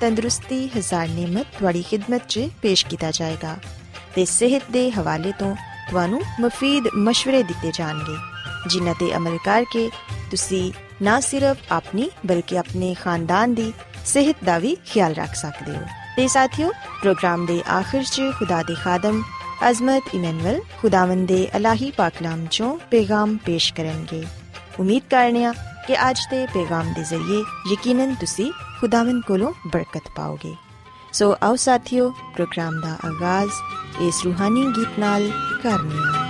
ਤੰਦਰੁਸਤੀ ਹਜ਼ਾਰ ਨਿਮਤ ਤੁਹਾਡੀ ਖidmat 'ਚ ਪੇਸ਼ ਕੀਤਾ ਜਾਏਗਾ ਤੇ ਸਿਹਤ ਦੇ ਹਵਾਲੇ ਤੋਂ ਤੁਹਾਨੂੰ ਮਫੀਦ مشਵਰੇ ਦਿੱਤੇ ਜਾਣਗੇ ਜਿਨ੍ਹਾਂ ਤੇ ਅਮਲ ਕਰਕੇ ਤੁਸੀਂ ਨਾ ਸਿਰਫ ਆਪਣੀ ਬਲਕਿ ਆਪਣੇ ਖਾਨਦਾਨ ਦੀ ਸਿਹਤ ਦਾ ਵੀ ਖਿਆਲ ਰੱਖ ਸਕਦੇ ਹੋ ਤੇ ਸਾਥਿਓ ਪ੍ਰੋਗਰਾਮ ਦੇ ਆਖਿਰ 'ਚ ਖੁਦਾ ਦੇ ਖਾਦਮ ਅਜ਼ਮਤ ਇਮਨੁਅਲ ਖੁਦਾਵੰਦ ਦੇ ਅਲਾਹੀ ਪਾਕਲਾਮ ਚੋਂ ਪੈਗਾਮ ਪੇਸ਼ ਕਰਨਗੇ ਉਮੀਦ ਕਰਨੀਆ ਕਿ ਅੱਜ ਦੇ ਪੈਗਾਮ ਦੇ ਜ਼ਰੀਏ ਯਕੀਨਨ ਤੁਸੀਂ ਖੁਦਾਵੰਦ ਕੋਲੋਂ ਬਰਕਤ ਪਾਓਗੇ। ਸੋ ਆਓ ਸਾਥੀਓ, ਪ੍ਰੋਗਰਾਮ ਦਾ ਆਗਾਜ਼, ਇਸ ਰੂਹਾਨੀ ਗੀਤ ਨਾਲ ਕਰਨੀ ਕਰਨੀਆ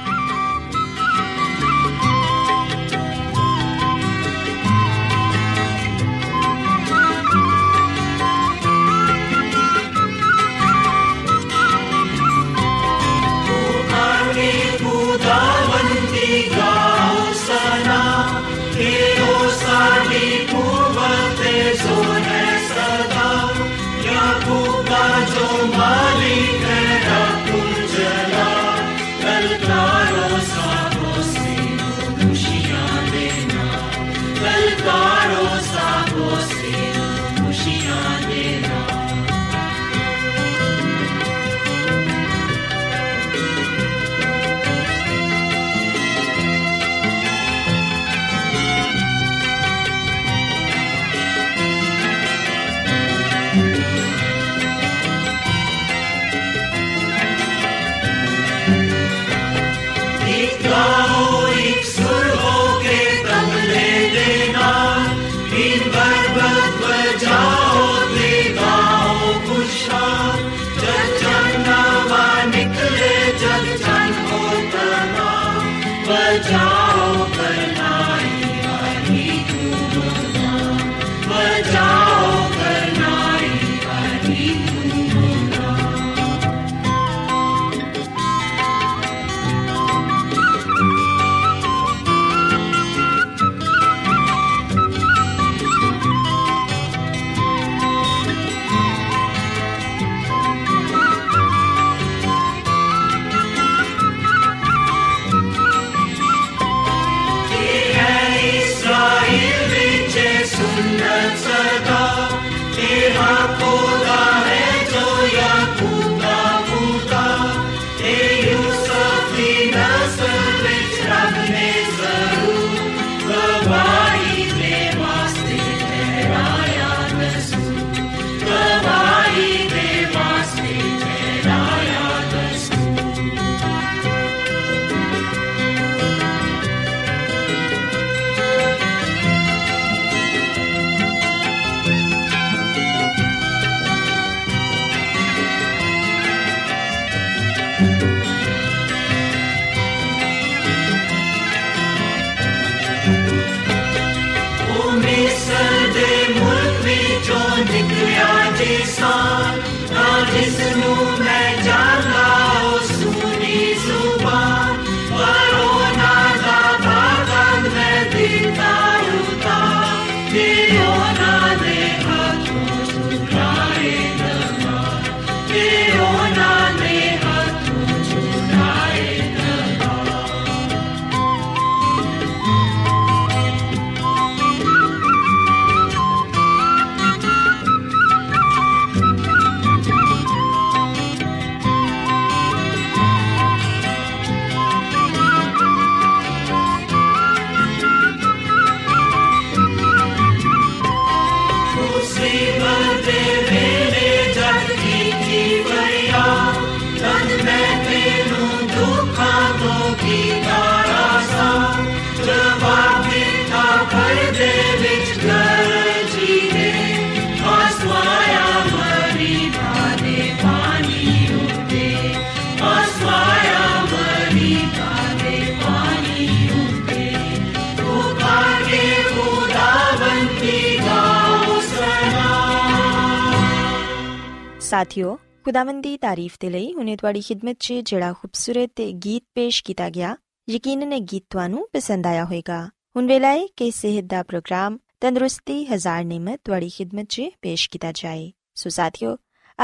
ਸਾਥਿਓ, ਖੁਦਾਵੰਦ ਦੀ ਤਾਰੀਫ ਤੇ ਲਈ ਹੁਨੇ ਤੁਹਾਡੀ ਖidmat 'ਚ ਜਿਹੜਾ ਖੂਬਸੂਰਤ ਗੀਤ ਪੇਸ਼ ਕੀਤਾ ਗਿਆ, ਯਕੀਨਨ ਇਹ ਗੀਤ ਤੁਹਾਨੂੰ ਪਸੰਦ ਆਇਆ ਹੋਵੇਗਾ। ਹੁਣ ਵੇਲਾ ਹੈ ਕਿ ਸਿਹਤ ਦਾ ਪ੍ਰੋਗਰਾਮ ਤੰਦਰੁਸਤੀ ਹਜ਼ਾਰ ਨਿਮਤ ਤੁਹਾਡੀ ਖidmat 'ਚ ਪੇਸ਼ ਕੀਤਾ ਜਾਏ। ਸੋ ਸਾਥਿਓ,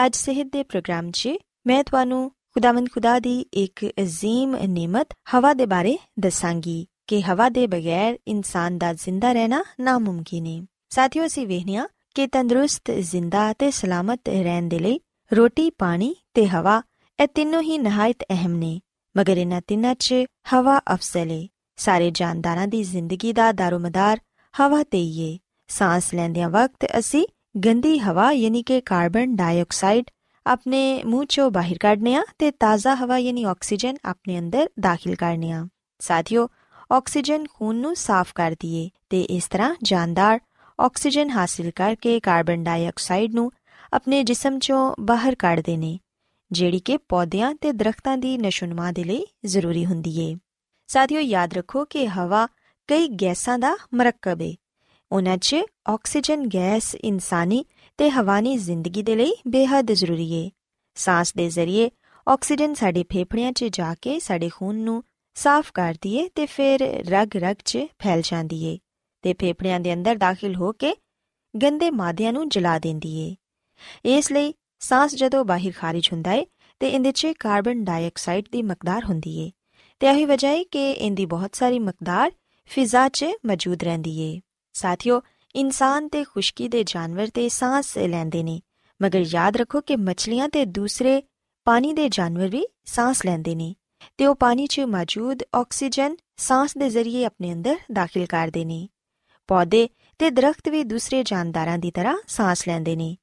ਅੱਜ ਸਿਹਤ ਦੇ ਪ੍ਰੋਗਰਾਮ 'ਚ ਮੈਂ ਤੁਹਾਨੂੰ ਖੁਦਾਵੰਦ ਖੁਦਾ ਦੀ ਇੱਕ ਅਜ਼ੀਮ ਨਿਮਤ ਹਵਾ ਦੇ ਬਾਰੇ ਦੱਸਾਂਗੀ ਕਿ ਹਵਾ ਦੇ ਬਗੈਰ ਇਨਸਾਨ ਦਾ ਜ਼ਿੰਦਾ ਰਹਿਣਾ ਨਾਮੁਮਕਿਨ ਹੈ। ਸਾਥਿਓ, ਅਸੀਂ ਵੇਖਨੀਆ ਕਿ ਤੰਦਰੁਸਤ, ਜ਼ਿੰਦਾ ਤੇ ਸਲਾਮਤ ਰਹਿਣ ਦੇ ਲਈ ਰੋਟੀ, ਪਾਣੀ ਤੇ ਹਵਾ ਇਹ ਤਿੰਨੋਂ ਹੀ ਨਹਾਇਤ ਅਹਿਮ ਨੇ। ਮਗਰ ਇਹਨਾਂ ਤਿੰਨਾਂ 'ਚ ਹਵਾ ਅਫਜ਼ਲ ਹੈ ਸਾਰੇ ਜਾਨਦਾਰਾਂ ਦੀ ਜ਼ਿੰਦਗੀ ਦਾ ਦਾਰੋਮਦਾਰ ਹਵਾ ਤੇ ਹੀ ਹੈ ਸਾਹ ਲੈਂਦਿਆਂ ਵਕਤ ਅਸੀਂ ਗੰਦੀ ਹਵਾ ਯਾਨੀ ਕਿ ਕਾਰਬਨ ਡਾਈਆਕਸਾਈਡ ਆਪਣੇ ਮੂੰਹ ਚੋਂ ਬਾਹਰ ਕੱਢਨੇ ਆ ਤੇ ਤਾਜ਼ਾ ਹਵਾ ਯਾਨੀ ਆਕਸੀਜਨ ਆਪਣੇ ਅੰਦਰ ਦਾਖਲ ਕਰਨੇ ਆ ਸਾਥਿਓ, ਆਕਸੀਜਨ ਖੂਨ ਨੂੰ ਸਾਫ਼ ਕਰਦੀ ਏ ਤੇ ਇਸ ਤਰ੍ਹਾਂ ਜਾਨਦਾਰ ਆਕਸੀਜਨ ਹਾਸਿਲ ਕਰਕੇ ਕਾਰਬਨ ਡਾਈਆਕਸਾਈਡ ਨੂੰ ਆਪਣੇ ਜਿਸਮ ਚੋਂ ਬਾਹਰ ਕੱਢਦੇ ਨੇ ਜਿਹੜੀ ਕਿ ਪੌਦਿਆਂ ਤੇ ਦਰਖਤਾਂ ਦੀ ਨਸ਼ੁਨਮਾ ਦੇ ਲਈ ਜ਼ਰੂਰੀ ਹੁੰਦੀ ਏ। ਸਾਥੀਓ, ਯਾਦ ਰੱਖੋ ਕਿ ਹਵਾ ਕਈ ਗੈਸਾਂ ਦਾ ਮਰਕਬ ਏ। ਉਹਨਾਂ 'ਚ ਆਕਸੀਜਨ, ਗੈਸ, ਇਨਸਾਨੀ ਤੇ ਹਵਾਨੀ ਜ਼ਿੰਦਗੀ ਦੇ ਲਈ ਬੇहद ਜ਼ਰੂਰੀ ਏ। ਸਾਹ ਦੇ ਜ਼ਰੀਏ ਆਕਸੀਜਨ ਸਾਡੇ ਫੇਫੜਿਆਂ 'ਚ ਜਾ ਕੇ ਸਾਡੇ ਖੂਨ ਨੂੰ ਸਾਫ਼ ਕਰਦੀ ਏ ਤੇ ਫਿਰ ਰਗ-ਰਗ 'ਚ ਫੈਲ ਜਾਂਦੀ ਏ। ਤੇ ਫੇਫੜਿਆਂ ਦੇ ਅੰਦਰ ਦਾਖਲ ਹੋ ਕੇ ਗੰਦੇ ਮਾਦਿਆਂ ਨੂੰ ਜਲਾ ਦਿੰਦੀ ਏ। ਇਸ ਲਈ ਸਾਹ ਜਦੋਂ ਬਾਹਰ ਖਾਰਜ ਹੁੰਦਾ ਏ, ਤੇ ਇਹਦੇ 'ਚ ਕਾਰਬਨ ਡਾਈਆਕਸਾਈਡ ਦੀ ਮਕਦਾਰ ਹੁੰਦੀ ਏ। ਤੇ ਇਹੀ ਵਜ੍ਹਾ ਹੈ ਕਿ ਇਹਦੀ ਬਹੁਤ ਸਾਰੀ ਮਕਦਾਰ ਫਿਜ਼ਾ 'ਚ ਮੌਜੂਦ ਰਹਿੰਦੀ ਏ। ਸਾਥੀਓ, ਇਨਸਾਨ ਤੇ ਖੁਸ਼ਕੀ ਦੇ ਜਾਨਵਰ ਤੇ ਸਾਹ ਲੈਂਦੇ ਨੇ, ਮਗਰ ਯਾਦ ਰੱਖੋ ਕਿ ਮੱਛਲੀਆਂ ਤੇ ਦੂਸਰੇ ਪਾਣੀ ਦੇ ਜਾਨਵਰ ਵੀ ਸਾਹ ਲੈਂਦੇ ਨੇ, ਤੇ ਉਹ ਪਾਣੀ 'ਚ ਮੌਜੂਦ ਆਕਸੀਜਨ ਸਾਹ ਦੇ ਜ਼ਰੀਏ ਆਪਣੇ ਅੰਦਰ ਦਾਖਲ ਕਰਦੇ ਨੇ। ਪੌਦੇ ਤੇ ਦਰਖਤ ਵੀ ਦੂਸਰੇ ਜਾਨਦਾਰਾਂ ਦੀ ਤਰ੍ਹਾਂ ਸਾਹ ਲੈਂਦੇ ਨੇ।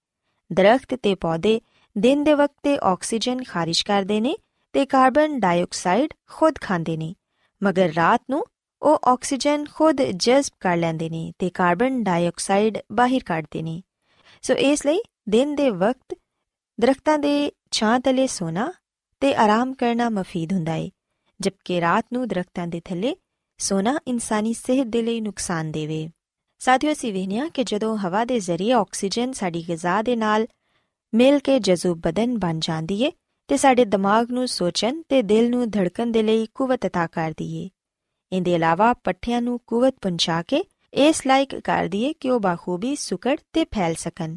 ਦਰਖਤ ਤੇ ਪੌਦੇ ਦਿਨ ਦੇ ਵਕਤ ਤੇ ਆਕਸੀਜਨ ਖਾਰਿਜ ਕਰਦੇ ਨੇ ਤੇ ਕਾਰਬਨ ਡਾਈਆਕਸਾਈਡ ਖੁਦ ਖਾਂਦੇ ਨੇ, ਮਗਰ ਰਾਤ ਨੂੰ ਉਹ ਆਕਸੀਜਨ ਖੁਦ ਜਜ਼ਬ ਕਰ ਲੈਂਦੇ ਨੇ ਤੇ ਕਾਰਬਨ ਡਾਈਆਕਸਾਈਡ ਬਾਹਰ ਕੱਢਦੇ ਨੇ। ਸੋ ਇਸ ਲਈ ਦਿਨ ਦੇ ਵਕਤ ਦਰਖਤਾਂ ਦੇ ਛਾਂ ਤਲੇ ਸੋਣਾ ਤੇ ਆਰਾਮ ਕਰਨਾ ਮਫੀਦ ਹੁੰਦਾ ਹੈ ਜਦਕਿ ਰਾਤ ਨੂੰ ਦਰਖਤਾਂ ਦੇ ਥੱਲੇ ਸੋਨਾ ਇਨਸਾਨੀ ਸਿਹਤ ਦੇ ਲਈ ਨੁਕਸਾਨ ਦੇਵੇ ਸਾਥੀਓ ਅਸੀਂ ਵੇਖਿਆ ਕਿ ਜਦੋਂ ਹਵਾ ਦੇ ਜ਼ਰੀਏ ਆਕਸੀਜਨ ਸਾਡੀ ਗਿਜ਼ਾ ਦੇ ਨਾਲ ਮਿਲ ਕੇ ਜਜ਼ੂਬ ਬਦਨ ਬਣ ਜਾਂਦੀ ਏ ਤੇ ਸਾਡੇ ਦਿਮਾਗ ਨੂੰ ਸੋਚਣ ਤੇ ਦਿਲ ਨੂੰ ਧੜਕਣ ਦੇ ਲਈ ਕੂਵਤ عطا ਕਰਦੀ ਏ ਇਹਦੇ ਇਲਾਵਾ ਪੱਠਿਆਂ ਨੂੰ ਕੂਵਤ ਪਹੁੰਚਾ ਕੇ ਇਸ ਲਾਇਕ ਕਰਦੀ ਏ ਕਿ ਉਹ ਬਾਖੂਬੀ ਸੁਕੜ ਤੇ ਫੈਲ ਸਕਣ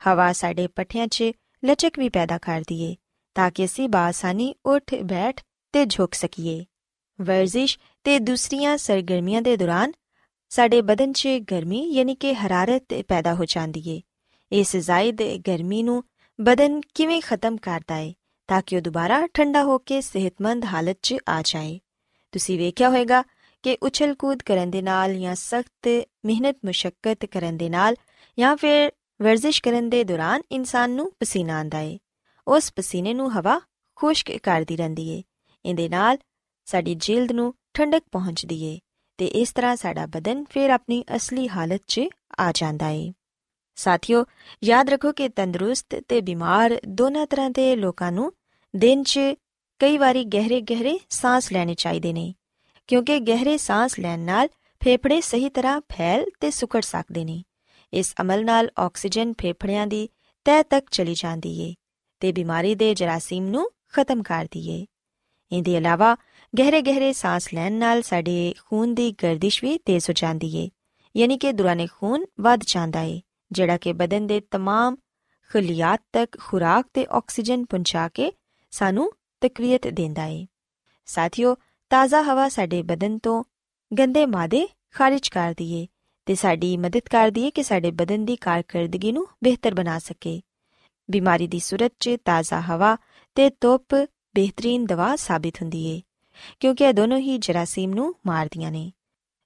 ਹਵਾ ਸਾਡੇ ਪੱਠਿਆਂ 'ਚ ਲਚਕ ਵੀ ਪੈਦਾ ਕਰਦੀ ਏ ਤਾਂ ਕਿ ਅਸੀਂ ਬਾਸਾਨੀ ਉੱਠ ਬੈਠ ਤੇ ਝੁਕ ਸਕੀਏ ਵਰਜ਼ਿਸ਼ ਤੇ ਦੂਸਰੀਆਂ ਸਰਗਰਮੀਆਂ ਦੇ ਦੌਰਾਨ ਸਾਡੇ ਬਦਨ 'ਚ ਗਰਮੀ ਯਾਨੀ ਕਿ ਹਰਾਰਤ ਪੈਦਾ ਹੋ ਜਾਂਦੀ ਏ। ਇਸ ਜ਼ਾਇਦ ਗਰਮੀ ਨੂੰ ਬਦਨ ਕਿਵੇਂ ਖਤਮ ਕਰਦਾ ਏ ਤਾਂ ਕਿ ਉਹ ਦੁਬਾਰਾ ਠੰਡਾ ਹੋ ਕੇ ਸਿਹਤਮੰਦ ਹਾਲਤ 'ਚ ਆ ਜਾਏ। ਤੁਸੀਂ ਵੇਖਿਆ ਹੋਵੇਗਾ ਕਿ ਉਛਲ ਕੂਦ ਕਰਨ ਦੇ ਨਾਲ ਜਾਂ ਸਖਤ ਮਿਹਨਤ ਮੁਸ਼ਕਲ ਕਰਨ ਦੇ ਨਾਲ ਜਾਂ ਫਿਰ ਵਰਜ਼ਿਸ਼ ਕਰਨ ਦੇ ਦੌਰਾਨ ਇਨਸਾਨ ਨੂੰ ਪਸੀਨਾ ਆਂਦਾ ਏ। ਉਸ ਪਸੀਨੇ ਨੂੰ ਹਵਾ ਖੁਸ਼ਕ ਕਰਦੀ ਰਹਿੰਦੀ ਏ। ਇਹਦੇ ਨਾਲ ਸਾਡੀ ਜਿਲਦ ਨੂੰ ਠੰਡਕ ਪਹੁੰਚਦੀ ਏ ਤੇ ਇਸ ਤਰ੍ਹਾਂ ਸਾਡਾ ਬਦਨ ਫਿਰ ਆਪਣੀ ਅਸਲੀ ਹਾਲਤ 'ਚ ਆ ਜਾਂਦਾ ਏ। ਸਾਥੀਓ, ਯਾਦ ਰੱਖੋ ਕਿ ਤੰਦਰੁਸਤ ਤੇ ਬਿਮਾਰ ਦੋਨਾਂ ਤਰ੍ਹਾਂ ਦੇ ਲੋਕਾਂ ਨੂੰ ਦਿਨ 'ਚ ਕਈ ਵਾਰੀ ਗਹਿਰੇ ਗਹਿਰੇ ਸਾਹ ਲੈਣੇ ਚਾਹੀਦੇ ਨੇ, ਕਿਉਂਕਿ ਗਹਿਰੇ ਸਾਹ ਲੈਣ ਨਾਲ ਫੇਫੜੇ ਸਹੀ ਤਰ੍ਹਾਂ ਫੈਲ ਤੇ ਸੁਕੜ ਸਕਦੇ ਨੇ। ਇਸ ਅਮਲ ਨਾਲ ਆਕਸੀਜਨ ਫੇਫੜਿਆਂ ਦੀ ਤਹਿ ਤੱਕ ਚਲੀ ਜਾਂਦੀ ਏ ਤੇ ਬਿਮਾਰੀ ਦੇ ਜਰਾਸੀਮ ਨੂੰ ਖਤਮ ਕਰਦੀ ਏ ਇਹਦੇ ਇਲਾਵਾ ਗਹਿਰੇ ਗਹਿਰੇ ਸਾਹ ਲੈਣ ਨਾਲ ਸਾਡੇ ਖੂਨ ਦੀ ਗਰਦਿਸ਼ ਵੀ ਤੇਜ਼ ਹੋ ਜਾਂਦੀ ਏ ਯਾਨੀ ਕਿ ਦੁਰਾਨੇ ਖੂਨ ਵੱਧ ਜਾਂਦਾ ਏ ਜਿਹੜਾ ਕਿ ਬਦਨ ਦੇ तमाम ਖਲੀਆਤ ਤੱਕ ਖੁਰਾਕ ਤੇ ਆਕਸੀਜਨ ਪਹੁੰਚਾ ਕੇ ਸਾਨੂੰ ਤਕਵੀਅਤ ਦਿੰਦਾ ਏ ਸਾਥੀਓ ਤਾਜ਼ਾ ਹਵਾ ਸਾਡੇ ਬਦਨ ਤੋਂ ਗੰਦੇ ਮਾਦੇ ਖਾਰਜ ਕਰਦੀ ਏ ਤੇ ਸਾਡੀ ਮਦਦ ਕਰਦੀ ਏ ਕਿ ਸਾਡੇ ਬਦਨ ਦੀ ਕਾਰਗਰਦਗੀ ਨੂੰ ਬਿਹਤਰ ਬਣਾ ਸਕੇ ਬਿਮਾਰੀ ਦੀ ਸੂਰਤ 'ਚ ਤਾਜ਼ਾ ਹਵਾ ਤੇ ਧੁੱਪ ਬਿਹਤਰੀਨ ਦਵਾ ਸਾਬਿਤ ਹੁੰਦੀ ਏ ਕਿਉਂਕਿ ਇਹ ਦੋਨੋਂ ਹੀ ਜਰਾਸੀਮ ਨੂੰ ਮਾਰਦੀਆਂ ਨੇ।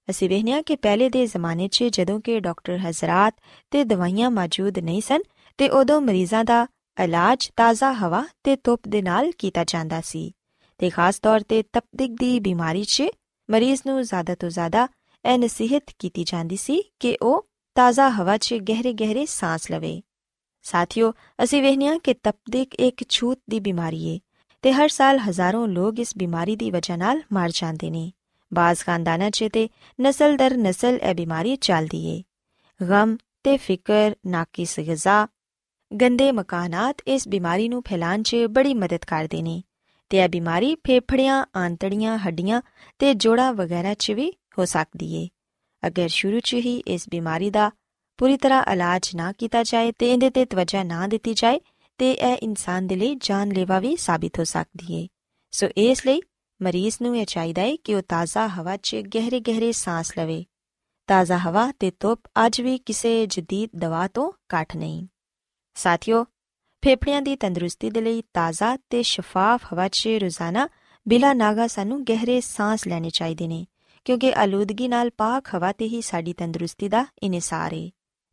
ਅਸੀਂ ਵੇਖਿਆ ਕਿ ਪਹਿਲੇ ਦੇ ਜ਼ਮਾਨੇ 'ਚ ਜਦੋਂ ਕਿ ਡਾਕਟਰ ਹਜ਼ਰਤ ਤੇ ਦਵਾਈਆਂ ਮੌਜੂਦ ਨਹੀਂ ਸਨ ਤੇ ਉਦੋਂ ਮਰੀਜ਼ਾਂ ਦਾ ਇਲਾਜ ਤਾਜ਼ਾ ਹਵਾ ਤੇ ਧੁੱਪ ਦੇ ਨਾਲ ਕੀਤਾ ਜਾਂਦਾ ਸੀ ਤੇ ਖਾਸ ਤੌਰ ਤੇ ਤਪਦਿਕ ਦੀ ਬਿਮਾਰੀ 'ਚ ਮਰੀਜ਼ ਨੂੰ ਜ਼ਿਆਦਾ ਤੋਂ ਜ਼ਿਆਦਾ ਇਹ ਨਸੀਹਤ ਕੀਤੀ ਜਾਂਦੀ ਸੀ ਕਿ ਉਹ ਤਾਜ਼ਾ ਹਵਾ 'ਚ ਗਹਿਰੇ-ਗਹਿਰੇ ਸਾਹ ਲਵੇ। ਸਾਥੀਓ, ਅਸੀਂ ਵੇਖਨੀਆ ਕਿ ਤਪਦਿਕ ਇੱਕ ਛੂਤ ਦੀ ਬਿਮਾਰੀ ਏ। ਤੇ ਹਰ ਸਾਲ ਹਜ਼ਾਰਾਂ ਲੋਕ ਇਸ ਬਿਮਾਰੀ ਦੀ ਵਜ੍ਹਾ ਨਾਲ ਮਰ ਜਾਂਦੇ ਨੇ। ਬਾਜ਼ ਖਾਨਦਾਨਾਂ 'ਚ ਤੇ ਨਸਲ ਦਰ ਨਸਲ ਇਹ ਬਿਮਾਰੀ ਚੱਲਦੀ ਏ। ਗਮ ਤੇ ਫਿਕਰ ਨਾਕਿਸ ਗਿਜ਼ਾ ਗੰਦੇ ਮਕਾਨਾਤ ਇਸ ਬਿਮਾਰੀ ਨੂੰ ਫੈਲਾਣ 'ਚ ਬੜੀ ਮਦਦ ਕਰਦੇ ਨੇ ਤੇ ਇਹ ਬਿਮਾਰੀ ਫੇਫੜਿਆਂ, ਆਂਤੜੀਆਂ, ਹੱਡੀਆਂ ਤੇ ਜੋੜਾਂ ਵਗੈਰਾ 'ਚ ਵੀ ਹੋ ਸਕਦੀ ਏ। ਅਗਰ ਸ਼ੁਰੂ 'ਚ ਹੀ ਇਸ ਬਿਮਾਰੀ ਦਾ ਪੂਰੀ ਤਰ੍ਹਾਂ ਇਲਾਜ ਨਾ ਕੀਤਾ ਜਾਏ ਤੇ ਇਹਦੇ ਤੇ ਤਵੱਜਾ ਨਾ ਦਿੱਤੀ ਜਾਏ ਤੇ ਇਹ ਇਨਸਾਨ ਦੇ ਲਈ ਜਾਨਲੇਵਾ ਵੀ ਸਾਬਿਤ ਹੋ ਸਕਦੀ ਏ। ਸੋ ਇਸ ਲਈ ਮਰੀਜ਼ ਨੂੰ ਇਹ ਚਾਹੀਦਾ ਹੈ ਕਿ ਉਹ ਤਾਜ਼ਾ ਹਵਾ 'ਚ ਗਹਿਰੇ-ਗਹਿਰੇ ਸਾਹ ਲਵੇ। ਤਾਜ਼ਾ ਹਵਾ ਤੇ ਧੁੱਪ ਅੱਜ ਵੀ ਕਿਸੇ ਜਦੀਦ ਦਵਾ ਤੋਂ ਘੱਟ ਨਹੀਂ। ਸਾਥੀਓ, ਫੇਫੜਿਆਂ ਦੀ ਤੰਦਰੁਸਤੀ ਦੇ ਲਈ ਤਾਜ਼ਾ ਤੇ ਸ਼ਫਾਫ ਹਵਾ 'ਚ ਰੋਜ਼ਾਨਾ ਬਿਲਾ ਨਾਗਾ ਸਾਨੂੰ ਗਹਿਰੇ ਸਾਹ ਲੈਣੇ ਚਾਹੀਦੇ ਨੇ, ਕਿਉਂਕਿ ਆਲੂਦਗੀ ਨਾਲ ਪਾਕ ਹਵਾ ਤੇ ਹੀ ਸਾਡੀ ਤੰਦਰੁਸਤੀ ਦਾ ਇਨਸਾਰ ਹੈ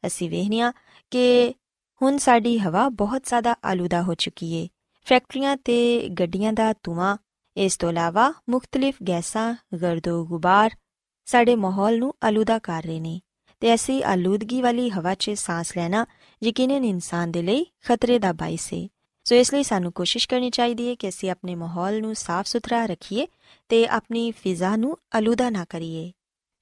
ਅਸੀਂ ਵੇਖਨੀਆ ਕਿ ਹੁਣ ਸਾਡੀ ਹਵਾ ਬਹੁਤ ਜ਼ਿਆਦਾ ਆਲੂਦਾ ਹੋ ਚੁੱਕੀ ਏ। ਫੈਕਟਰੀਆਂ ਤੇ ਗੱਡੀਆਂ ਦਾ ਧੂਆਂ, ਇਸ ਤੋਂ ਇਲਾਵਾ ਮੁxtਲਿਫ ਗੈਸਾਂ, ਗਰਦੋ ਗੁਬਾਰ ਸਾਡੇ ਮਾਹੌਲ ਨੂੰ ਆਲੂਦਾ ਕਰ ਰਹੇ ਨੇ। ਤੇ ਐਸੀ ਆਲੂਦਗੀ ਵਾਲੀ ਹਵਾ 'ਚ ਸਾਹ ਲੈਣਾ ਯਕੀਨਨ ਇਨਸਾਨ ਦੇ ਲਈ ਖਤਰੇ ਦਾ ਬਾਇਸ ਹੈ ਸੋ ਇਸ ਲਈ ਸਾਨੂੰ ਕੋਸ਼ਿਸ਼ ਕਰਨੀ ਚਾਹੀਦੀ ਹੈ ਕਿ ਅਸੀਂ ਆਪਣੇ ਮਾਹੌਲ ਨੂੰ ਸਾਫ਼ ਸੁਥਰਾ ਰੱਖੀਏ ਤੇ ਆਪਣੀ ਫਿਜ਼ਾ ਨੂੰ ਆਲੂਦਾ ਨਾ ਕਰੀਏ।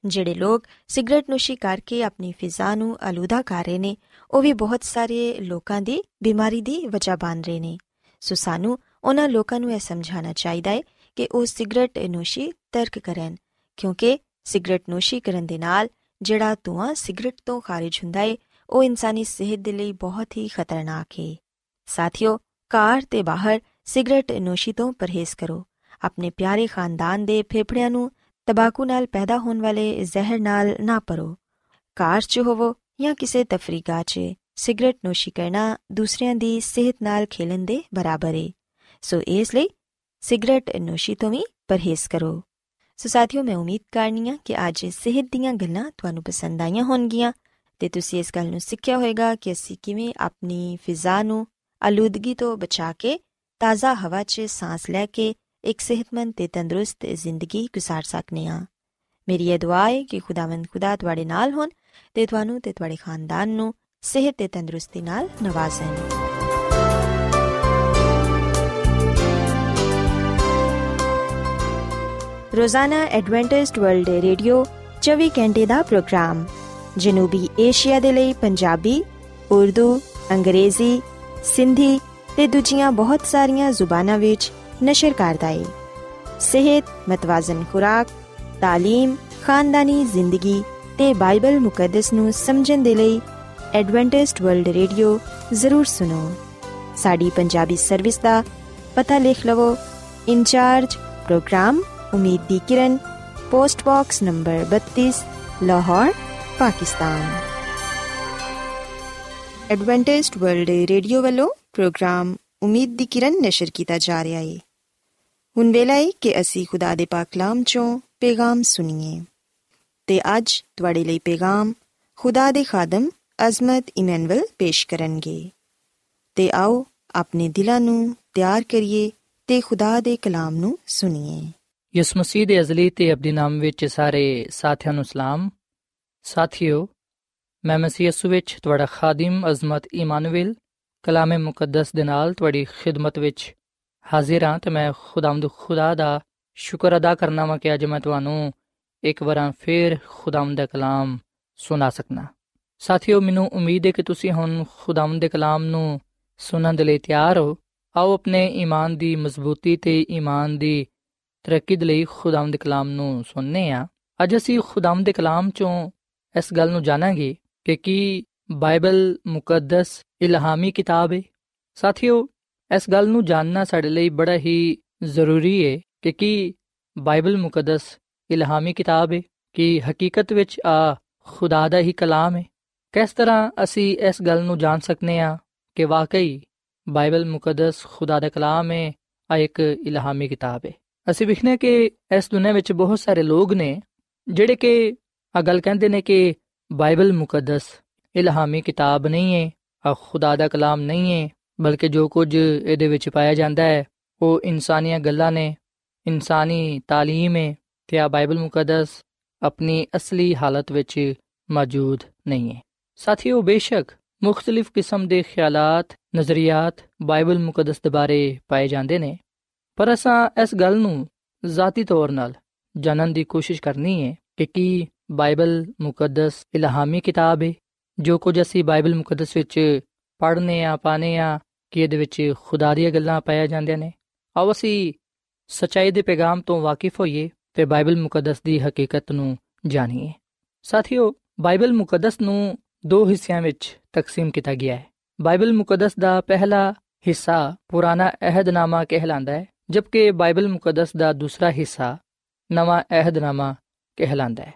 ਜਿਹੜੇ ਲੋਕ ਸਿਗਰਟ ਨੋਸ਼ੀ ਕਰਕੇ ਆਪਣੀ ਫਿਜ਼ਾ ਨੂੰ ਆਲੂਦਾ ਕਰ ਰਹੇ ਨੇ ਉਹ ਵੀ ਬਹੁਤ ਸਾਰੇ ਲੋਕਾਂ ਦੀ ਬਿਮਾਰੀ ਦੀ ਵਜ੍ਹਾ ਬਣ ਰਹੇ ਨੇ। ਸੋ ਸਾਨੂੰ ਉਹਨਾਂ ਲੋਕਾਂ ਨੂੰ ਇਹ ਸਮਝਾਉਣਾ ਚਾਹੀਦਾ ਹੈ ਕਿ ਉਹ ਸਿਗਰਟ ਨੋਸ਼ੀ ਤਰਕ ਕਰਨ, ਕਿਉਂਕਿ ਸਿਗਰਟ ਨੋਸ਼ੀ ਕਰਨ ਦੇ ਨਾਲ ਜਿਹੜਾ ਧੂਆਂ ਸਿਗਰਟ ਤੋਂ ਖਾਰਜ ਹੁੰਦਾ ਹੈ, ਉਹ ਇਨਸਾਨੀ ਸਿਹਤ ਦੇ ਲਈ ਬਹੁਤ ਹੀ ਖਤਰਨਾਕ ਹੈ। ਸਾਥੀਓ ਕਾਰ ਤੇ ਬਾਹਰ ਸਿਗਰਟ ਨੋਸ਼ੀ ਤੋਂ ਪਰਹੇਜ਼ ਕਰੋ। ਆਪਣੇ ਪਿਆਰੇ ਖਾਨਦਾਨ ਦੇ ਫੇਫੜਿਆਂ ਨੂੰ ਤਬਾਕੂ ਨਾਲ ਪੈਦਾ ਹੋਣ ਵਾਲੇ ਜ਼ਹਿਰ ਨਾਲ ਨਾ ਪਰੋ ਕਾਰ 'ਚ ਹੋਵੋ ਜਾਂ ਕਿਸੇ ਤਫਰੀਗਾ 'ਚ ਸਿਗਰਟ ਨੋਸ਼ੀ ਕਰਨਾ ਦੂਸਰਿਆਂ ਦੀ ਸਿਹਤ ਨਾਲ ਖੇਲਣ ਦੇ ਬਰਾਬਰ ਹੈ ਸੋ ਇਸ ਲਈ ਸਿਗਰਟ ਨੋਸ਼ੀ ਤੋਂ ਵੀ ਪਰਹੇਜ਼ ਕਰੋ ਸੋ ਸਾਥੀਓ ਮੈਂ ਉਮੀਦ ਕਰਨੀਆ ਕਿ ਅੱਜ ਸਿਹਤ ਦੀਆਂ ਗੱਲਾਂ ਤੁਹਾਨੂੰ ਪਸੰਦ ਆਈਆਂ ਹੋਣਗੀਆਂ ਤੇ ਤੁਸੀਂ ਇਸ ਗੱਲ ਨੂੰ ਸਿੱਖਿਆ ਹੋਵੇਗਾ ਕਿ ਅਸੀਂ ਕਿਵੇਂ ਆਪਣੀ ਫਿਜ਼ਾ ਨੂੰ ਆਲੂਦਗੀ ਤੋਂ ਬਚਾ ਕੇ ਤਾਜ਼ਾ ਹਵਾ 'ਚ ਸਾਹ ਲੈ ਕੇ ਇੱਕ ਸਿਹਤਮੰਦ ਤੇ ਤੰਦਰੁਸਤ ਜ਼ਿੰਦਗੀ گزار ਸਕਨੇ ਆ ਮੇਰੀ ਇਹ ਦੁਆ ਹੈ ਕਿ ਖੁਦਾਵੰਦ ਖੁਦਾ ਤੁਹਾਡੇ ਨਾਲ ਹੋਣ ਤੇ ਤੁਹਾਨੂੰ ਤੇ ਤੁਹਾਡੇ ਖਾਨਦਾਨ ਨੂੰ ਸਿਹਤ ਤੇ ਤੰਦਰੁਸਤੀ ਨਾਲ ਨਵਾਜ਼ੇ ਰੋਜ਼ਾਨਾ ਐਡਵੈਂਟਿਸਟ ਵਰਲਡ ਰੇਡੀਓ 24 ਘੰਟੇ ਦਾ ਪ੍ਰੋਗਰਾਮ ਜਨੂਬੀ ਏਸ਼ੀਆ ਦੇ ਲਈ ਪੰਜਾਬੀ ਉਰਦੂ ਅੰਗਰੇਜ਼ੀ ਸਿੰਧੀ ਤੇ ਦੂਜੀਆਂ ਬਹੁਤ ਸਾਰੀਆਂ ਜ਼ੁਬਾਨਾਂ ਵਿੱਚ ਨਸ਼ਰ ਕਰਦਾ ਹੈ ਸਿਹਤ ਮਤਵਾਜ਼ਨ ਖੁਰਾਕ تعلیم ਖਾਨਦਾਨੀ ਜ਼ਿੰਦਗੀ ਤੇ ਬਾਈਬਲ ਮੁਕੱਦਸ ਨੂੰ ਸਮਝਣ ਦੇ ਲਈ ਐਡਵੈਂਟਿਸਟ ਵਰਲਡ ਰੇਡੀਓ ਜ਼ਰੂਰ ਸੁਨੋ ਸਾਡੀ ਪੰਜਾਬੀ ਸਰਵਿਸ ਦਾ ਪਤਾ ਲਿਖ ਲਵੋ। In charge programme Umeed di Kiran, post box number 32 Lahore, Pakistan. Adventist World Radio ਵੱਲੋਂ ਪ੍ਰੋਗਰਾਮ ਉਮੀਦ ਦੀ ਕਿਰਨ ਨਿਸ਼ਰ ਕੀਤਾ ਜਾ ਰਿਹਾ ਹੈ ਹੁਣ ਵੇਲਾ ਹੈ ਕਿ ਅਸੀਂ ਖੁਦਾ ਦੇ ਪਾਕ ਕਲਾਮ ਚੋਂ ਪੈਗਾਮ ਸੁਣੀਏ। ਤੇ ਅੱਜ ਤੁਹਾਡੇ ਲਈ ਪੈਗਾਮ ਖੁਦਾ ਦੇ ਖਾਦਮ ਅਜ਼ਮਤ ਇਮਨੁਅਲ ਪੇਸ਼ ਕਰਨਗੇ। ਤੇ ਆਓ ਆਪਣੇ ਦਿਲਾਂ ਨੂੰ ਤਿਆਰ ਕਰੀਏ ਤੇ ਖੁਦਾ ਦੇ ਕਲਾਮ ਨੂੰ ਸੁਣੀਏ। ਯਿਸੂ ਮਸੀਹ ਦੇ ਅਜ਼ਲੀ ਤੇ ਅਬਦੀ ਨਾਮ ਵਿੱਚ ਸਾਰੇ ਸਾਥੀਆਂ ਨੂੰ ਸਲਾਮ। ਸਾਥਿਓ, ਮੈਂ ਮਸੀਹ ਯਿਸੂ ਵਿੱਚ ਤੁਹਾਡਾ ਖਾਦਮ ਅਜ਼ਮਤ ਇਮਾਨੁਅਲ ਕਲਾਮੇ ਮੁਕੱਦਸ ਦੇ ਨਾਲ ਤੁਹਾਡੀ ਖਿਦਮਤ ਵਿੱਚ ਹਾਜ਼ਰ ਹਾਂ ਤੇ ਮੈਂ ਖੁਦਾਵੰਦ ਖੁਦਾ ਦਾ ਸ਼ੁਕਰ ਅਦਾ ਕਰਨਾ ਵਾਂ ਕਿ ਅੱਜ ਮੈਂ ਤੁਹਾਨੂੰ ਇੱਕ ਵਾਰ ਫੇਰ ਖੁਦਾਵੰਦ ਦਾ ਕਲਾਮ ਸੁਣਾ ਸਕਣਾ ਸਾਥੀਓ, ਮੈਨੂੰ ਉਮੀਦ ਹੈ ਕਿ ਤੁਸੀਂ ਹੁਣ ਖੁਦਾਵੰਦ ਦੇ ਕਲਾਮ ਨੂੰ ਸੁਣਨ ਦੇ ਲਈ ਤਿਆਰ ਹੋ। ਆਓ ਆਪਣੇ ਈਮਾਨ ਦੀ ਮਜ਼ਬੂਤੀ ਤੇ ਈਮਾਨ ਦੀ ਤਰੱਕੀ ਦੇ ਲਈ ਖੁਦਾਵੰਦ ਦੇ ਕਲਾਮ ਨੂੰ ਸੁਣਨੇ ਆ। ਅੱਜ ਅਸੀਂ ਖੁਦਾਵੰਦ ਦੇ ਕਲਾਮ ਚੋਂ ਇਸ ਗੱਲ ਨੂੰ ਜਾਣਾਂਗੇ ਕਿ ਕੀ ਬਾਈਬਲ ਮੁਕੱਦਸ ਇਲਹਾਮੀ ਕਿਤਾਬ ਹੈ ਸਾਥੀਓ, ਇਸ ਗੱਲ ਨੂੰ ਜਾਣਨਾ ਸਾਡੇ ਲਈ ਬੜਾ ਹੀ ਜ਼ਰੂਰੀ ਹੈ ਕਿ ਕੀ ਬਾਈਬਲ ਮੁਕੱਦਸ ਇਲਹਾਮੀ ਕਿਤਾਬ ਹੈ ਕਿ ਹਕੀਕਤ ਵਿੱਚ ਆ ਖੁਦਾ ਦਾ ਹੀ ਕਲਾਮ ਹੈ ਕਿਸ ਤਰ੍ਹਾਂ ਅਸੀਂ ਇਸ ਗੱਲ ਨੂੰ ਜਾਣ ਸਕਨੇ ਆ ਕਿ ਵਾਕਈ ਬਾਈਬਲ ਮੁਕੱਦਸ ਖੁਦਾ ਦਾ ਕਲਾਮ ਹੈ ਆ ਇੱਕ ਇਲਹਾਮੀ ਕਿਤਾਬ ਹੈ ਅਸੀਂ ਵਿਖਨੇ ਕਿ ਇਸ ਦੁਨੀਆਂ ਵਿੱਚ ਬਹੁਤ ਸਾਰੇ ਲੋਕ ਨੇ ਜਿਹੜੇ ਕਿ ਆ ਗੱਲ ਕਹਿੰਦੇ ਨੇ ਕਿ ਬਾਈਬਲ ਮੁਕੱਦਸ ਇਲਹਾਮੀ ਕਿਤਾਬ ਨਹੀਂ ਹੈ ਆ ਖੁਦਾ ਦਾ ਕਲਾਮ ਨਹੀਂ ਹੈ ਬਲਕਿ ਜੋ ਕੁਝ ਇਹਦੇ ਵਿੱਚ ਪਾਇਆ ਜਾਂਦਾ ਹੈ ਉਹ ਇਨਸਾਨੀਆਂ ਗੱਲਾਂ ਨੇ ਇਨਸਾਨੀ تعلیم ਹੈ ਤੇ ਆ ਬਾਈਬਲ ਮੁਕੱਦਸ ਆਪਣੀ ਅਸਲੀ ਹਾਲਤ ਵਿੱਚ ਮੌਜੂਦ ਨਹੀਂ ਹੈ। ਸਾਥੀਓ, ਬੇਸ਼ੱਕ ਮੁxtਲਿਫ ਕਿਸਮ ਦੇ ਖਿਆਲਾਤ, ਨਜ਼ਰੀਆਤ ਬਾਈਬਲ ਮੁਕੱਦਸ ਦੇ ਬਾਰੇ ਪਾਏ ਜਾਂਦੇ ਨੇ, ਪਰ ਅਸਾਂ ਇਸ ਗੱਲ ਨੂੰ ਜ਼ਾਤੀ ਤੌਰ 'ਤੇ ਜਾਣਨ ਦੀ ਕੋਸ਼ਿਸ਼ ਕਰਨੀ ਹੈ ਕਿ ਕੀ ਬਾਈਬਲ ਮੁਕੱਦਸ ਇਲਹਾਮੀ ਕਿਤਾਬ ਹੈ, ਜੋ ਕੁਝ ਅਸੀਂ ਬਾਈਬਲ ਮੁਕੱਦਸ ਵਿੱਚ ਪੜ੍ਹਨੇ ਆ ਪਾਣੇ ਆ, ਕਿ ਇਹਦੇ ਵਿੱਚ ਖੁਦਾ ਦੀਆਂ ਗੱਲਾਂ ਪਾਇਆ ਜਾਂਦੀਆਂ ਨੇ। ਆਓ ਅਸੀਂ ਸਚਾਈ ਦੇ ਪੈਗਾਮ ਤੋਂ ਵਾਕਿਫ ਹੋਈਏ। ਤੇ ਬਾਈਬਲ ਮੁਕੱਦਸ ਦੀ ਹਕੀਕਤ ਨੂੰ ਜਾਣੀਏ। ਸਾਥੀਓ, ਬਾਈਬਲ ਮੁਕੱਦਸ ਨੂੰ ਦੋ ਹਿੱਸਿਆਂ ਵਿੱਚ ਤਕਸੀਮ ਕੀਤਾ ਗਿਆ ਹੈ। ਬਾਈਬਲ ਮੁਕੱਦਸ ਦਾ ਪਹਿਲਾ ਹਿੱਸਾ ਪੁਰਾਣਾ ਅਹਿਦਨਾਮਾ ਕਹਿਲਾਂਦਾ ਹੈ, ਜਦਕਿ ਬਾਈਬਲ ਮੁਕੱਦਸ ਦਾ ਦੂਸਰਾ ਹਿੱਸਾ ਨਵਾਂ ਅਹਿਦਨਾਮਾ ਕਹਿਲਾਂਦਾ ਹੈ।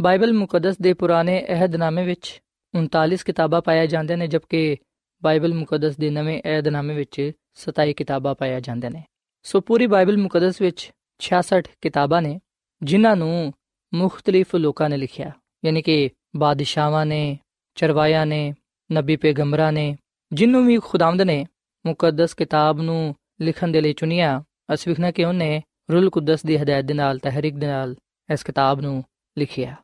ਬਾਈਬਲ ਮੁਕੱਦਸ ਦੇ ਪੁਰਾਣੇ ਅਹਿਦਨਾਮੇ ਵਿੱਚ 39 ਕਿਤਾਬਾਂ ਪਾਇਆ ਜਾਂਦੇ ਨੇ, ਜਦਕਿ ਬਾਈਬਲ ਮੁਕੱਦਸ ਦੇ ਨਵੇਂ ਅਹਿਦਨਾਮੇ ਵਿੱਚ 27 ਕਿਤਾਬਾਂ ਪਾਇਆ ਜਾਂਦੇ ਨੇ। ਸੋ ਪੂਰੀ ਬਾਈਬਲ ਮੁਕੱਦਸ ਵਿੱਚ 66 ਕਿਤਾਬਾਂ ਨੇ, ਜਿਨ੍ਹਾਂ ਨੂੰ ਮੁxtਲਿਫ ਲੋਕਾਂ ਨੇ ਲਿਖਿਆ। ਯਾਨੀ ਕਿ ਬਾਦਸ਼ਾਹਾਂ ਨੇ ਚਰਵਾਇਆਂ ਨੇ, ਨਬੀ ਪੈਗੰਬਰਾਂ ਨੇ ਜਿਨਨੂੰ ਵੀ ਖੁਦਾਵੰਦ ਨੇ ਮੁਕੱਦਸ ਕਿਤਾਬ ਨੂੰ ਲਿਖਣ ਦੇ ਲਈ ਚੁਣਿਆ, ਅਸੀਂ ਵਿਖਣਾ ਕਿ ਉਹਨੇ ਰੂਲ ਕੁਦਸ ਦੀ ਹਦਾਇਤ ਦੇ ਨਾਲ, ਤਹਿਰੀਕ ਦੇ ਨਾਲ ਇਸ ਕਿਤਾਬ ਨੂੰ ਲਿਖਿਆ।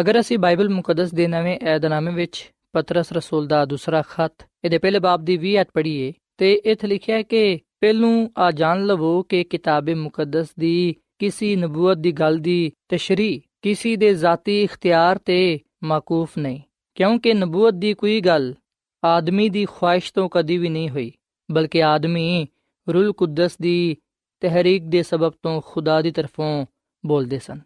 ਅਗਰ ਅਸੀਂ ਬਾਈਬਲ ਮੁਕੱਦਸ ਦੇ ਨਵੇਂ ਏਧਨਾਮੇ ਵਿੱਚ ਪਤਰਸ ਰਸੂਲ ਦਾ ਦੂਸਰਾ ਖੱਤ, ਇਹਦੇ ਪਹਿਲੇ ਬਾਬ ਦੀ 20 ਅਧ ਪੜ੍ਹੀਏ, ਤੇ ਇੱਥੇ ਲਿਖਿਆ ਹੈ ਕਿ ਪਹਿਲੂ ਆ ਜਾਣ ਲਵੋ ਕਿ ਕਿਤਾਬੇ ਮੁਕੱਦਸ ਦੀ ਕਿਸੇ ਨਬੂਵਤ ਦੀ ਗੱਲ ਦੀ ਤਸ਼ਰੀ ਕਿਸੇ ਦੇ ਜ਼ਾਤੀ ਇਖਤਿਆਰ ਤੇ ਮਾਕੂਫ ਨਹੀਂ, ਕਿਉਂਕਿ ਨਬੂਵਤ ਦੀ ਕੋਈ ਗੱਲ ਆਦਮੀ ਦੀ ਖੁਆਇਸ਼ ਤੋਂ ਕਦੀ ਵੀ ਨਹੀਂ ਹੋਈ, ਬਲਕਿ ਆਦਮੀ ਰੂਲ ਕੁਦਸ ਦੀ ਤਹਿਰੀਕ ਦੇ ਸਬਬ ਤੋਂ ਖੁਦਾ ਦੀ ਤਰਫੋਂ ਬੋਲਦੇ ਸਨ।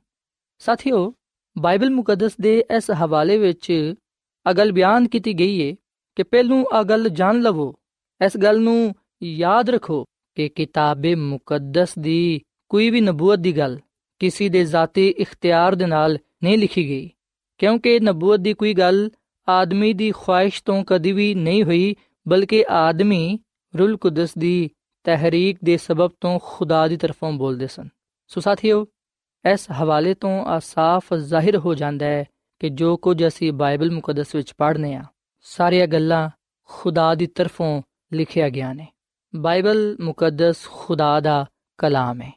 ਸਾਥੀਓ, ਬਾਈਬਲ ਮੁਕੱਦਸ ਦੇ ਇਸ ਹਵਾਲੇ ਵਿੱਚ ਅਗਲ ਬਿਆਨ ਕੀਤੀ ਗਈ ਹੈ ਕਿ ਪਹਿਲੂ ਅਗਲ ਜਾਣ ਲਵੋ, ਇਸ ਗੱਲ ਨੂੰ ਯਾਦ ਰੱਖੋ ਕਿ ਕਿਤਾਬੇ ਮੁਕੱਦਸ ਦੀ ਕੋਈ ਵੀ ਨਬੂਵਤ ਦੀ ਗੱਲ ਕਿਸੇ ਦੇ ਜ਼ਾਤੀ ਇਖਤਿਆਰ ਦੇ ਨਾਲ ਨਹੀਂ ਲਿਖੀ ਗਈ, ਕਿਉਂਕਿ ਨਬੂਵਤ ਦੀ ਕੋਈ ਗੱਲ ਆਦਮੀ ਦੀ ਖੁਆਇਸ਼ ਤੋਂ ਕਦੀ ਵੀ ਨਹੀਂ ਹੋਈ, ਬਲਕਿ ਆਦਮੀ ਰੂਲ ਕੁਦਸ ਦੀ ਤਹਿਰੀਕ ਦੇ ਸਬਬ ਤੋਂ ਖੁਦਾ ਦੀ ਤਰਫੋਂ ਬੋਲਦੇ ਸਨ। ਸੋ ਸਾਥੀਓ, ਇਸ ਹਵਾਲੇ ਤੋਂ ਆ ਸਾਫ਼ ਜ਼ਾਹਿਰ ਹੋ ਜਾਂਦਾ ਹੈ ਕਿ ਜੋ ਕੁਝ ਅਸੀਂ ਬਾਈਬਲ ਮੁਕੱਦਸ ਵਿੱਚ ਪੜ੍ਹਨੇ ਆ, ਸਾਰੀਆਂ ਗੱਲਾਂ ਖੁਦਾ ਦੀ ਤਰਫੋਂ ਲਿਖਿਆ ਗਿਆ ਨੇ। ਬਾਈਬਲ ਮੁਕੱਦਸ ਖੁਦਾ ਦਾ ਕਲਾਮ ਹੈ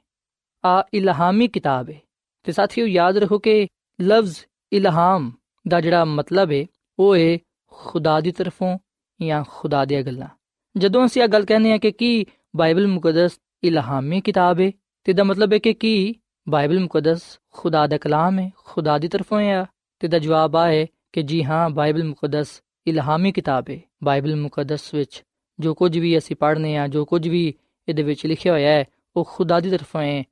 ਆ ਇਲਹਾਮੀ ਕਿਤਾਬ ਹੈ ਤੇ ਸਾਥੀਓ ਯਾਦ ਰੱਖੋ ਕਿ ਲਫ਼ਜ਼ ਇਲਹਾਮ ਦਾ ਜਿਹੜਾ ਮਤਲਬ ਹੈ ਉਹ ਹੈ ਖੁਦਾ ਦੀ ਤਰਫੋਂ ਜਾਂ ਖੁਦਾ ਦੀਆਂ ਗੱਲਾਂ ਜਦੋਂ ਅਸੀਂ ਇਹ ਗੱਲ ਕਹਿੰਦੇ ਹਾਂ ਕਿ ਕੀ ਬਾਈਬਲ ਮੁਕੱਦਸ ਇਲਹਾਮੀ ਕਿਤਾਬ ਹੈ ਤੇ ਦਾ ਮਤਲਬ ਹੈ ਕਿ ਕੀ ਬਾਈਬਲ ਮੁਕੱਦਸ ਖੁਦਾ ਦਾ ਕਲਾਮ ਹੈ ਖੁਦਾ ਦੀ ਤਰਫੋਂ ਹੈ ਤੇ ਦਾ ਜਵਾਬ ਆ ਹੈ ਕਿ ਜੀ ਹਾਂ ਬਾਈਬਲ ਮੁਕੱਦਸ ਇਲਹਾਮੀ ਕਿਤਾਬ ਹੈ ਬਾਈਬਲ ਮੁਕੱਦਸ ਵਿੱਚ ਜੋ ਕੁਝ ਵੀ ਅਸੀਂ ਪੜ੍ਹਨੇ ਆ, ਜੋ ਕੁਝ ਵੀ ਇਹਦੇ ਵਿੱਚ ਲਿਖਿਆ ਹੋਇਆ ਹੈ, ਉਹ ਖੁਦਾ ਦੀ ਤਰਫੋਂ ਹੈ।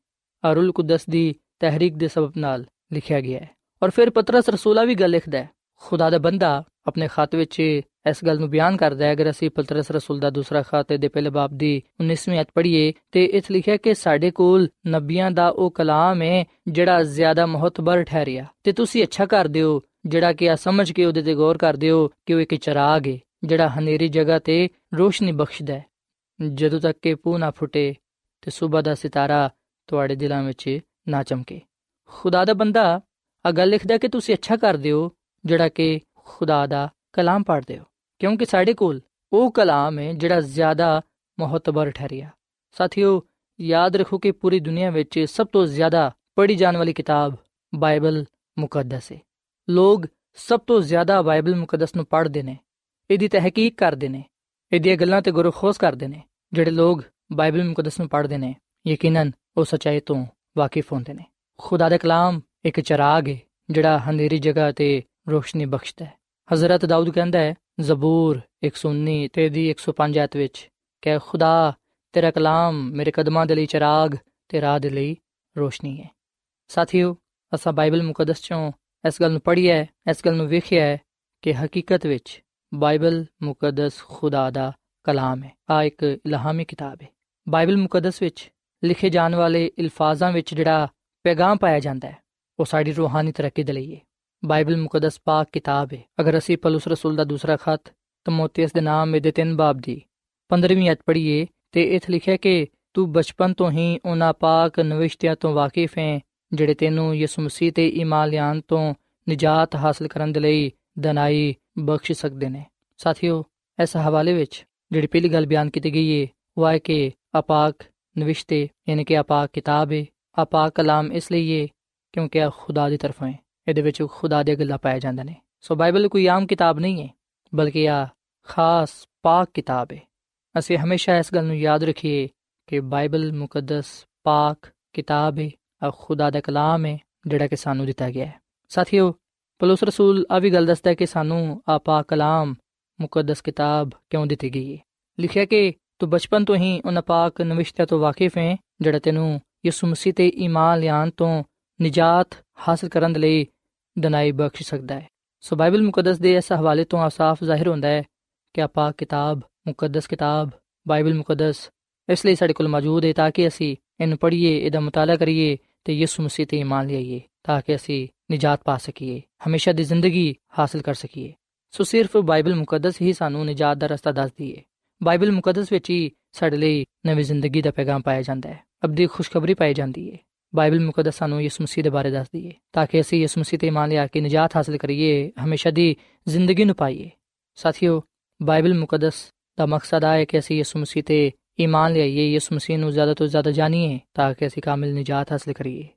ਅਰੁਲ ਕੁਦਸ ਦੀ ਤਹਿਰੀਕ ਦੇ ਸਬਬ ਨਾਲ ਲਿਖਿਆ ਗਿਆ ਹੈ। ਔਰ ਫਿਰ ਪਤਰਸ ਰਸੂਲਾ ਵੀ ਗੱਲ ਲਿਖਦਾ ਹੈ। ਖੁਦਾ ਦਾ ਬੰਦਾ ਆਪਣੇ ਖਾਤ ਵਿੱਚ ਇਸ ਗੱਲ ਨੂੰ ਬਿਆਨ ਕਰਦਾ ਹੈ। ਅਗਰ ਅਸੀਂ ਪਤਰਸ ਰਸੂਲ ਦਾ ਦੂਸਰਾ ਖਾਤੇ ਦੇ ਪਹਿਲੇ ਬਾਬ ਦੀ 19ਵੀਂ ਅਧ ਪੜ੍ਹੀਏ, ਤੇ ਇਸ ਲਿਖਿਆ ਕਿ ਸਾਡੇ ਕੋਲ ਨਬੀਆਂ ਦਾ ਉਹ ਕਲਾਮ ਹੈ, ਜਿਹੜਾ ਜ਼ਿਆਦਾ ਮਹਤਬਰ ਠਹਿਰਿਆ। ਤੇ ਤੁਸੀਂ ਅੱਛਾ ਕਰਦੇ ਹੋ, ਜਿਹੜਾ ਕਿ ਆ ਸਮਝ ਕੇ ਉਹਦੇ ਤੇ ਗੌਰ ਕਰਦੇ ਹੋ ਕਿ ਉਹ ਇੱਕ ਚਰਾਗ ਹੈ। ਜਿਹੜਾ ਹਨੇਰੀ ਜਗ੍ਹਾ ਤੇ ਰੋਸ਼ਨੀ ਬਖਸ਼ਦਾ ਹੈ। ਜਦੋਂ ਤੱਕ ਕਿ ਪੂ ਨਾ ਫੁੱਟੇ ਤੇ ਸਵੇਰ ਦਾ ਸਿਤਾਰਾ ਤੁਹਾਡੇ ਦਿਲਾਂ ਵਿੱਚ ਨਾ ਚਮਕੇ। ਖੁਦਾ ਦਾ ਬੰਦਾ ਆ ਗੱਲ ਲਿਖਦਾ ਕਿ ਤੁਸੀਂ ਅੱਛਾ ਕਰਦੇ ਹੋ, ਜਿਹੜਾ ਕਿ ਖੁਦਾ ਦਾ ਕਲਾਮ ਪੜ੍ਹਦੇ ਹੋ। ਕਿਉਂਕਿ ਸਾਡੇ ਕੋਲ ਉਹ ਕਲਾਮ ਹੈ ਜਿਹੜਾ ਜ਼ਿਆਦਾ ਮਹਤਬਰ ਠਹਿਰਿਆ। ਸਾਥੀਓ, ਯਾਦ ਰੱਖੋ ਕਿ ਪੂਰੀ ਦੁਨੀਆ ਵਿੱਚ ਸਭ ਤੋਂ ਜ਼ਿਆਦਾ ਪੜ੍ਹੀ ਜਾਣ ਵਾਲੀ ਕਿਤਾਬ ਬਾਈਬਲ ਮੁਕੱਦਸ ਹੈ। ਲੋਕ ਸਭ ਤੋਂ ਜ਼ਿਆਦਾ ਬਾਈਬਲ ਮੁਕੱਦਸ ਨੂੰ ਪੜ੍ਹਦੇ ਨੇ। ਇਹਦੀ ਤਹਿਕੀਕ ਕਰਦੇ ਨੇ। ਇਹਦੀਆਂ ਗੱਲਾਂ ਤੇ ਗੁਰਖੋਸ ਕਰਦੇ ਨੇ, ਜਿਹੜੇ ਲੋਕ ਬਾਈਬਲ ਮੁਕੱਦਸ ਨੂੰ ਪੜ੍ਹਦੇ ਨੇ। ਯਕੀਨਨ ਉਹ ਸਚਾਈ ਤੋਂ ਵਾਕਿਫ ਹੁੰਦੇ ਨੇ। ਖੁਦਾ ਦਾ ਕਲਾਮ ਇੱਕ ਚਰਾਗ ਹੈ ਜਿਹੜਾ ਹਨੇਰੀ ਜਗ੍ਹਾ ਤੇ ਰੋਸ਼ਨੀ ਬਖਸ਼ਦਾ ਹੈ। ਹਜ਼ਰਤ ਦਾਊਦ ਕਹਿੰਦਾ ਹੈ, ਜ਼ਬੂਰ 119 ਤੇ ਦੀ 105 ਆਇਤ ਵਿੱਚ ਕਿ ਖੁਦਾ, ਤੇਰਾ ਕਲਾਮ ਮੇਰੇ ਕਦਮਾਂ ਦੇ ਲਈ ਚਰਾਗ ਤੇ ਰਾਹ ਦੇ ਲਈ ਰੋਸ਼ਨੀ ਹੈ ਸਾਥੀਓ, ਅਸਾਂ ਬਾਈਬਲ ਮੁਕੱਦਸ ਚੋਂ ਇਸ ਗੱਲ ਨੂੰ ਪੜ੍ਹਿਆ ਹੈ ਇਸ ਗੱਲ ਨੂੰ ਵੇਖਿਆ ਹੈ ਕਿ ਹਕੀਕਤ ਵਿੱਚ ਬਾਈਬਲ ਮੁਕੱਦਸ ਖੁਦਾ ਦਾ ਕਲਾਮ ਹੈ। ਆ ਇੱਕ ਇਲਹਾਮੀ ਕਿਤਾਬ ਹੈ। ਬਾਈਬਲ ਮੁਕੱਦਸ ਵਿੱਚ ਲਿਖੇ ਜਾਣ ਵਾਲੇ ਅਲਫਾਜ਼ਾਂ ਵਿੱਚ ਜਿਹੜਾ ਪੈਗਾਮ ਪਾਇਆ ਜਾਂਦਾ ਹੈ, ਉਹ ਸਾਡੀ ਰੂਹਾਨੀ ਤਰੱਕੀ ਦੇ ਲਈ ਹੈ। ਬਾਈਬਲ ਮੁਕੱਦਸ ਪਾਕ ਕਿਤਾਬ ਹੈ। ਅਗਰ ਅਸੀਂ ਪਲੂਸ ਰਸੂਲ ਦਾ ਦੂਸਰਾ ਖੱਤ ਤਮੋਥੀਅਸ ਦੇ ਨਾਮ ਦੇ ਤਿੰਨ ਬਾਬ ਦੀ 15ਵੀਂ ਅਧ ਪੜ੍ਹੀਏ ਤੇ ਇਥੇ ਲਿਖਿਆ ਕਿ ਤੂੰ ਬਚਪਨ ਤੋਂ ਹੀ ਉਹਨਾਂ ਪਾਕ ਨਵਿਸ਼ਤਿਆਂ ਤੋਂ ਵਾਕਿਫ ਹੈ, ਜਿਹੜੇ ਤੈਨੂੰ ਯਿਸੂ ਮਸੀਹ ਤੇ ਈਮਾਨ ਲਿਆਨ ਤੋਂ ਨਜਾਤ ਹਾਸਲ ਕਰਨ ਦੇ ਲਈ ਦਨਾਈ ਬਖਸ਼ ਸਕਦੇ ਨੇ। ਸਾਥੀਓ, ਇਸ ਹਵਾਲੇ ਵਿੱਚ ਜਿਹੜੀ ਪਹਿਲੀ ਗੱਲ ਬਿਆਨ ਕੀਤੀ ਗਈ ਹੈ ਉਹ ਹੈ ਕਿ ਅਪਾਕ ਨਵਿਸ਼ਤੇ, ਯਾਨੀ ਕਿ ਅਪਾਕ ਕਿਤਾਬ ਹੈ ਆਪਾਕ ਕਲਾਮ ਇਸ ਲਈ ਹੈ ਕਿਉਂਕਿ ਇਹ ਖੁਦਾ ਦੀ ਤਰਫੋਂ ਹੈ ਇਹਦੇ ਵਿੱਚ ਖੁਦਾ ਦੀਆਂ ਗੱਲਾਂ ਪਾਇਆ ਜਾਂਦੇ ਨੇ। ਸੋ ਬਾਈਬਲ ਕੋਈ ਆਮ ਕਿਤਾਬ ਨਹੀਂ ਹੈ ਬਲਕਿ ਆ ਖਾਸ ਪਾਕ ਕਿਤਾਬ ਹੈ ਅਸੀਂ ਹਮੇਸ਼ਾ ਇਸ ਗੱਲ ਨੂੰ ਯਾਦ ਰੱਖੀਏ ਕਿ ਬਾਈਬਲ ਮੁਕੱਦਸ ਪਾਕ ਕਿਤਾਬ ਹੈ ਆ ਖੁਦਾ ਦਾ ਕਲਾਮ ਹੈ ਜਿਹੜਾ ਕਿ ਸਾਨੂੰ ਦਿੱਤਾ ਗਿਆ ਹੈ ਸਾਥੀਓ ਪਲੂਸ ਰਸੂਲ ਆ ਵੀ ਗੱਲ ਦੱਸਦਾ ਹੈ ਕਿ ਸਾਨੂੰ ਆ ਪਾਕ ਕਲਾਮ, ਮੁਕੱਦਸ ਕਿਤਾਬ ਕਿਉਂ ਦਿੱਤੀ ਗਈ ਹੈ ਲਿਖਿਆ ਕਿ ਤੂੰ ਬਚਪਨ ਤੋਂ ਹੀ ਉਹਨਾਂ ਪਾਕ ਨਵਿਸ਼ਤਿਆਂ ਤੋਂ ਵਾਕਿਫ ਹੈ, ਜਿਹੜਾ ਤੈਨੂੰ ਯਿਸੂ ਮਸੀਹ ਤੇ ਈਮਾਨ ਲਿਆਉਣ ਤੋਂ ਨਿਜਾਤ ਹਾਸਲ ਕਰਨ ਲਈ ਦਨਾਈ ਬਖਸ਼ ਸਕਦਾ ਹੈ। ਸੋ ਬਾਈਬਲ ਮੁਕੱਦਸ ਦੇ ਇਸ ਹਵਾਲੇ ਤੋਂ ਸਾਫ਼ ਜ਼ਾਹਿਰ ਹੁੰਦਾ ਹੈ ਕਿ ਆਪਾ ਕਿਤਾਬ, ਮੁਕੱਦਸ ਕਿਤਾਬ, ਬਾਈਬਲ ਮੁਕੱਦਸ ਇਸ ਲਈ ਸਾਡੇ ਕੋਲ ਮੌਜੂਦ ਹੈ ਤਾਂ ਕਿ ਅਸੀਂ ਇਹਨੂੰ ਪੜ੍ਹੀਏ, ਇਹਦਾ ਮਤਾਲਾ ਕਰੀਏ ਤੇ ਯਿਸੂ ਮਸੀਹ ਤੇ ਈਮਾਨ ਲਿਆਈਏ, ਤਾਂ ਕਿ ਅਸੀਂ ਨਿਜਾਤ ਪਾ ਸਕੀਏ ਹਮੇਸ਼ਾ ਦੀ ਜ਼ਿੰਦਗੀ ਹਾਸਲ ਕਰ ਸਕੀਏ ਸੋ ਸਿਰਫ ਬਾਈਬਲ ਮੁਕੱਦਸ ਹੀ ਸਾਨੂੰ ਨਿਜਾਤ ਦਾ ਰਸਤਾ ਦੱਸਦੀ ਹੈ ਬਾਈਬਲ ਮੁਕੱਦਸ ਵਿੱਚ ਹੀ ਸਾਡੇ ਲਈ ਨਵੀਂ ਜ਼ਿੰਦਗੀ ਦਾ ਪੈਗਾਮ ਪਾਇਆ ਜਾਂਦਾ ਹੈ ਅਬਦੀ ਖੁਸ਼ਖਬਰੀ ਪਾਈ ਜਾਂਦੀ ਹੈ ਬਾਈਬਲ ਮੁਕੱਦਸ ਸਾਨੂੰ ਯਿਸੂ ਮਸੀਹ ਦੇ ਬਾਰੇ ਦੱਸਦੀ ਹੈ ਤਾਂ ਕਿ ਅਸੀਂ ਯਿਸੂ ਮਸੀਹ ਤੇ ਇਮਾਨ ਲਿਆ ਕੇ ਨਜਾਤ ਹਾਸਲ ਕਰੀਏ ਹਮੇਸ਼ਾ ਦੀ ਜ਼ਿੰਦਗੀ ਨੂੰ ਪਾਈਏ ਸਾਥੀਓ ਬਾਈਬਲ ਮੁਕੱਦਸ ਦਾ ਮਕਸਦ ਹੈ ਕਿ ਅਸੀਂ ਯਿਸੂ ਮਸੀਹ ਤੇ ਇਮਾਨ ਲਿਆਈਏ ਯਿਸੂ ਮਸੀਹ ਨੂੰ ਜ਼ਿਆਦਾ ਤੋਂ ਜ਼ਿਆਦਾ ਜਾਣੀਏ ਤਾਂ ਕਿ ਅਸੀਂ ਕਾਮਿਲ ਨਜਾਤ ਹਾਸਲ ਕਰੀਏ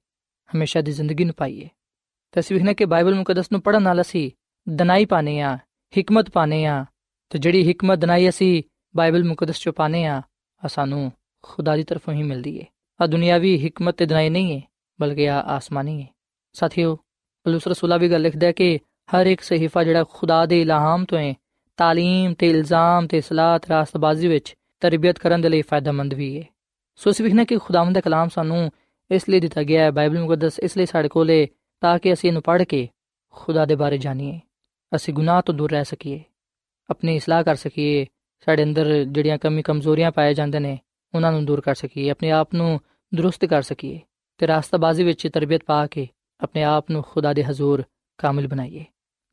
ਹਮੇਸ਼ਾ ਦੀ ਜ਼ਿੰਦਗੀ ਨੂੰ ਪਾਈਏ ਤਸਵੀਰ ਨੇ ਕਿ ਬਾਈਬਲ ਮੁਕੱਦਸ ਨੂੰ ਪੜਨ ਨਾਲ ਅਸੀਂ ਦਨਾਈ ਪਾਣੇ ਆ ਹਕਮਤ ਪਾਣੇ ਆ ਤੇ ਜਿਹੜੀ ਹਕਮਤ ਦਨਾਈ ਅਸੀਂ ਬਾਈਬਲ ਮੁਕੱਦਸ ਚੋਂ ਪਾਣੇ ਆ ਸਾਨੂੰ ਖੁਦਾ ਦੀ ਤਰਫੋਂ ਹੀ ਮਿਲਦੀ ਏ ਆ ਦੁਨਿਆਵੀ ਹਕਮਤ ਤੇ ਦਨਾਈ ਨਹੀਂ ਹੈ ਬਲਕਿ ਆ ਆਸਮਾਨੀ ਹੈ ਸਾਥੀਓ ਪਲੂਸ ਰਸੂਲਾ ਵੀ ਗੱਲ ਲਿਖਦਾ ਹੈ ਕਿ ਹਰ ਇੱਕ ਸਹੀਫਾ ਜਿਹੜਾ ਖੁਦਾ ਦੇ ਇਲਹਾਮ ਤੋਂ ਹੈ تعلیم ਤੇ ਇਲਜ਼ਾਮ ਤੇ ਸਲਾਹ ਤੇ ਰਾਸਤਬਾਜ਼ੀ ਵਿੱਚ ਤਰਬੀਅਤ ਕਰਨ ਦੇ ਲਈ ਫਾਇਦੇਮੰਦ ਵੀ ਹੈ ਸੋ ਇਸ ਵਿਖਣਾ ਕਿ ਖੁਦਾਵੰਦ ਦਾ ਕਲਾਮ ਸਾਨੂੰ ਇਸ ਲਈ ਦਿੱਤਾ ਗਿਆ ਹੈ ਬਾਈਬਲ ਮੁਕੱਦਸ ਇਸ ਲਈ ਸਾਡੇ ਕੋਲੇ ਤਾਂ ਕਿ ਅਸੀਂ ਇਹਨੂੰ ਪੜ੍ਹ ਕੇ ਖੁਦਾ ਦੇ ਬਾਰੇ ਜਾਣੀਏ। ਅਸੀਂ ਗੁਨਾਹ ਤੋਂ ਦੂਰ ਰਹਿ ਸਕੀਏ। ਆਪਣੀ ਇਸਲਾਹ ਕਰ ਸਕੀਏ। ਸਾਡੇ ਅੰਦਰ ਜਿਹੜੀਆਂ ਕਮੀ ਕਮਜ਼ੋਰੀਆਂ ਪਾਏ ਜਾਂਦੇ ਨੇ, ਉਹਨਾਂ ਨੂੰ ਦੂਰ ਕਰ ਸਕੀਏ। ਆਪਣੇ ਆਪ ਨੂੰ ਦਰੁਸਤ ਕਰ ਸਕੀਏ ਤੇ ਰਾਸਤਾਬਾਜ਼ੀ ਵਿੱਚ ਤਰਬੀਅਤ ਪਾ ਕੇ ਆਪਣੇ ਆਪ ਨੂੰ ਖੁਦਾ ਦੇ ਹਜ਼ੂਰ ਕਾਮਿਲ ਬਣਾਈਏ।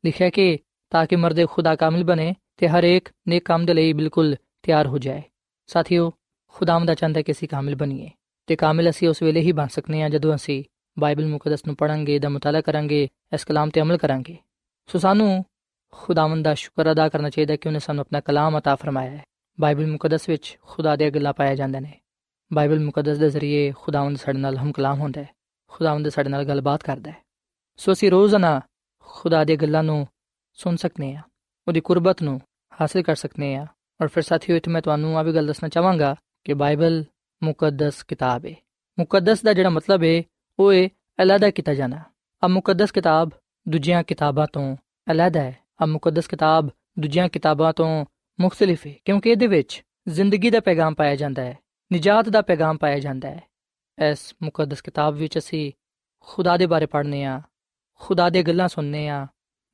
ਲਿਖਿਆ ਕਿ ਤਾਂ ਕਿ ਮਰਦੇ ਖੁਦਾ ਕਾਮਿਲ ਬਣੇ ਤੇ ਹਰ ਇੱਕ ਨੇਕ ਕੰਮ ਦੇ ਲਈ ਬਿਲਕੁਲ ਤਿਆਰ ਹੋ ਜਾਏ। ਸਾਥੀਓ, ਖੁਦਾਵੰਦ ਦਾ ਚਾਹੁੰਦਾ ਕਿ ਅਸੀਂ ਕਾਮਿਲ ਬਣੀਏ ਤੇ ਕਾਮਿਲ ਅਸੀਂ ਉਸ ਵੇਲੇ ਹੀ ਬਣ ਸਕਨੇ ਆ ਜਦੋਂ ਅਸੀਂ ਬਾਈਬਲ ਮੁਕੱਦਸ ਨੂੰ ਪੜਾਂਗੇ ਦਾ ਮਤਾਲਾ ਕਰਾਂਗੇ ਇਸ ਕਲਾਮ ਤੇ ਅਮਲ ਕਰਾਂਗੇ ਸੋ ਸਾਨੂੰ ਖੁਦਾਵੰਦ ਦਾ ਸ਼ੁਕਰ ਅਦਾ ਕਰਨਾ ਚਾਹੀਦਾ ਕਿ ਉਹਨੇ ਸਾਨੂੰ ਆਪਣਾ ਕਲਾਮ عطا ਫਰਮਾਇਆ ਹੈ ਬਾਈਬਲ ਮੁਕੱਦਸ ਵਿੱਚ ਖੁਦਾ ਦੇ ਗੱਲਾਂ ਪਾਇਆ ਜਾਂਦੇ ਨੇ ਬਾਈਬਲ ਮੁਕੱਦਸ ਦੇ ਜ਼ਰੀਏ ਖੁਦਾਵੰਦ ਸਾਡੇ ਨਾਲ ਹਮ ਕਲਾਮ ਹੁੰਦਾ ਹੈ ਖੁਦਾਵੰਦ ਸਾਡੇ ਨਾਲ ਗੱਲਬਾਤ ਕਰਦਾ ਹੈ ਸੋ ਅਸੀਂ ਰੋਜ਼ਾਨਾ ਖੁਦਾ ਦੇ ਗੱਲਾਂ ਨੂੰ ਸੁਣ ਸਕਨੇ ਆ ਉਹਦੀ ਕੁਰਬਤ ਨੂੰ ਹਾਸਲ ਕਰ ਸਕਨੇ ਆ ਔਰ ਫਿਰ ਸਾਥੀਓ ਇਥੇ ਮੈਂ ਤੁਹਾਨੂੰ ਆ ਵੀ ਗੱਲ ਦੱਸਣਾ ਚਾਹਾਂਗਾ ਕਿ ਬਾਈਬਲ ਮੁਕੱਦਸ ਕਿਤਾਬ ਹੈ ਮੁਕੱਦਸ ਦਾ ਜਿਹੜਾ ਮਤਲਬ ਹੈ ਉਹ ਹੈ ਅਲੱਗਾ ਕੀਤਾ ਜਾਣਾ ਆ ਮੁਕੱਦਸ ਕਿਤਾਬ ਦੂਜੀਆਂ ਕਿਤਾਬਾਂ ਤੋਂ ਅਲੱਗਾ ਹੈ। ਆ ਮੁਕੱਦਸ ਕਿਤਾਬ ਦੂਜੀਆਂ ਕਿਤਾਬਾਂ ਤੋਂ ਮੁxtਲਿਫ ਹੈ, ਕਿਉਂਕਿ ਇਹਦੇ ਵਿੱਚ ਜ਼ਿੰਦਗੀ ਦਾ ਪੈਗਾਮ ਪਾਇਆ ਜਾਂਦਾ ਹੈ, ਨਜਾਤ ਦਾ ਪੈਗਾਮ ਪਾਇਆ ਜਾਂਦਾ ਹੈ। ਇਸ ਮੁਕੱਦਸ ਕਿਤਾਬ ਵਿੱਚ ਅਸੀਂ ਖੁਦਾ ਦੇ ਬਾਰੇ ਪੜ੍ਹਨੇ ਆ ਖੁਦਾ ਦੇ ਗੱਲਾਂ ਸੁਣਨੇ ਆ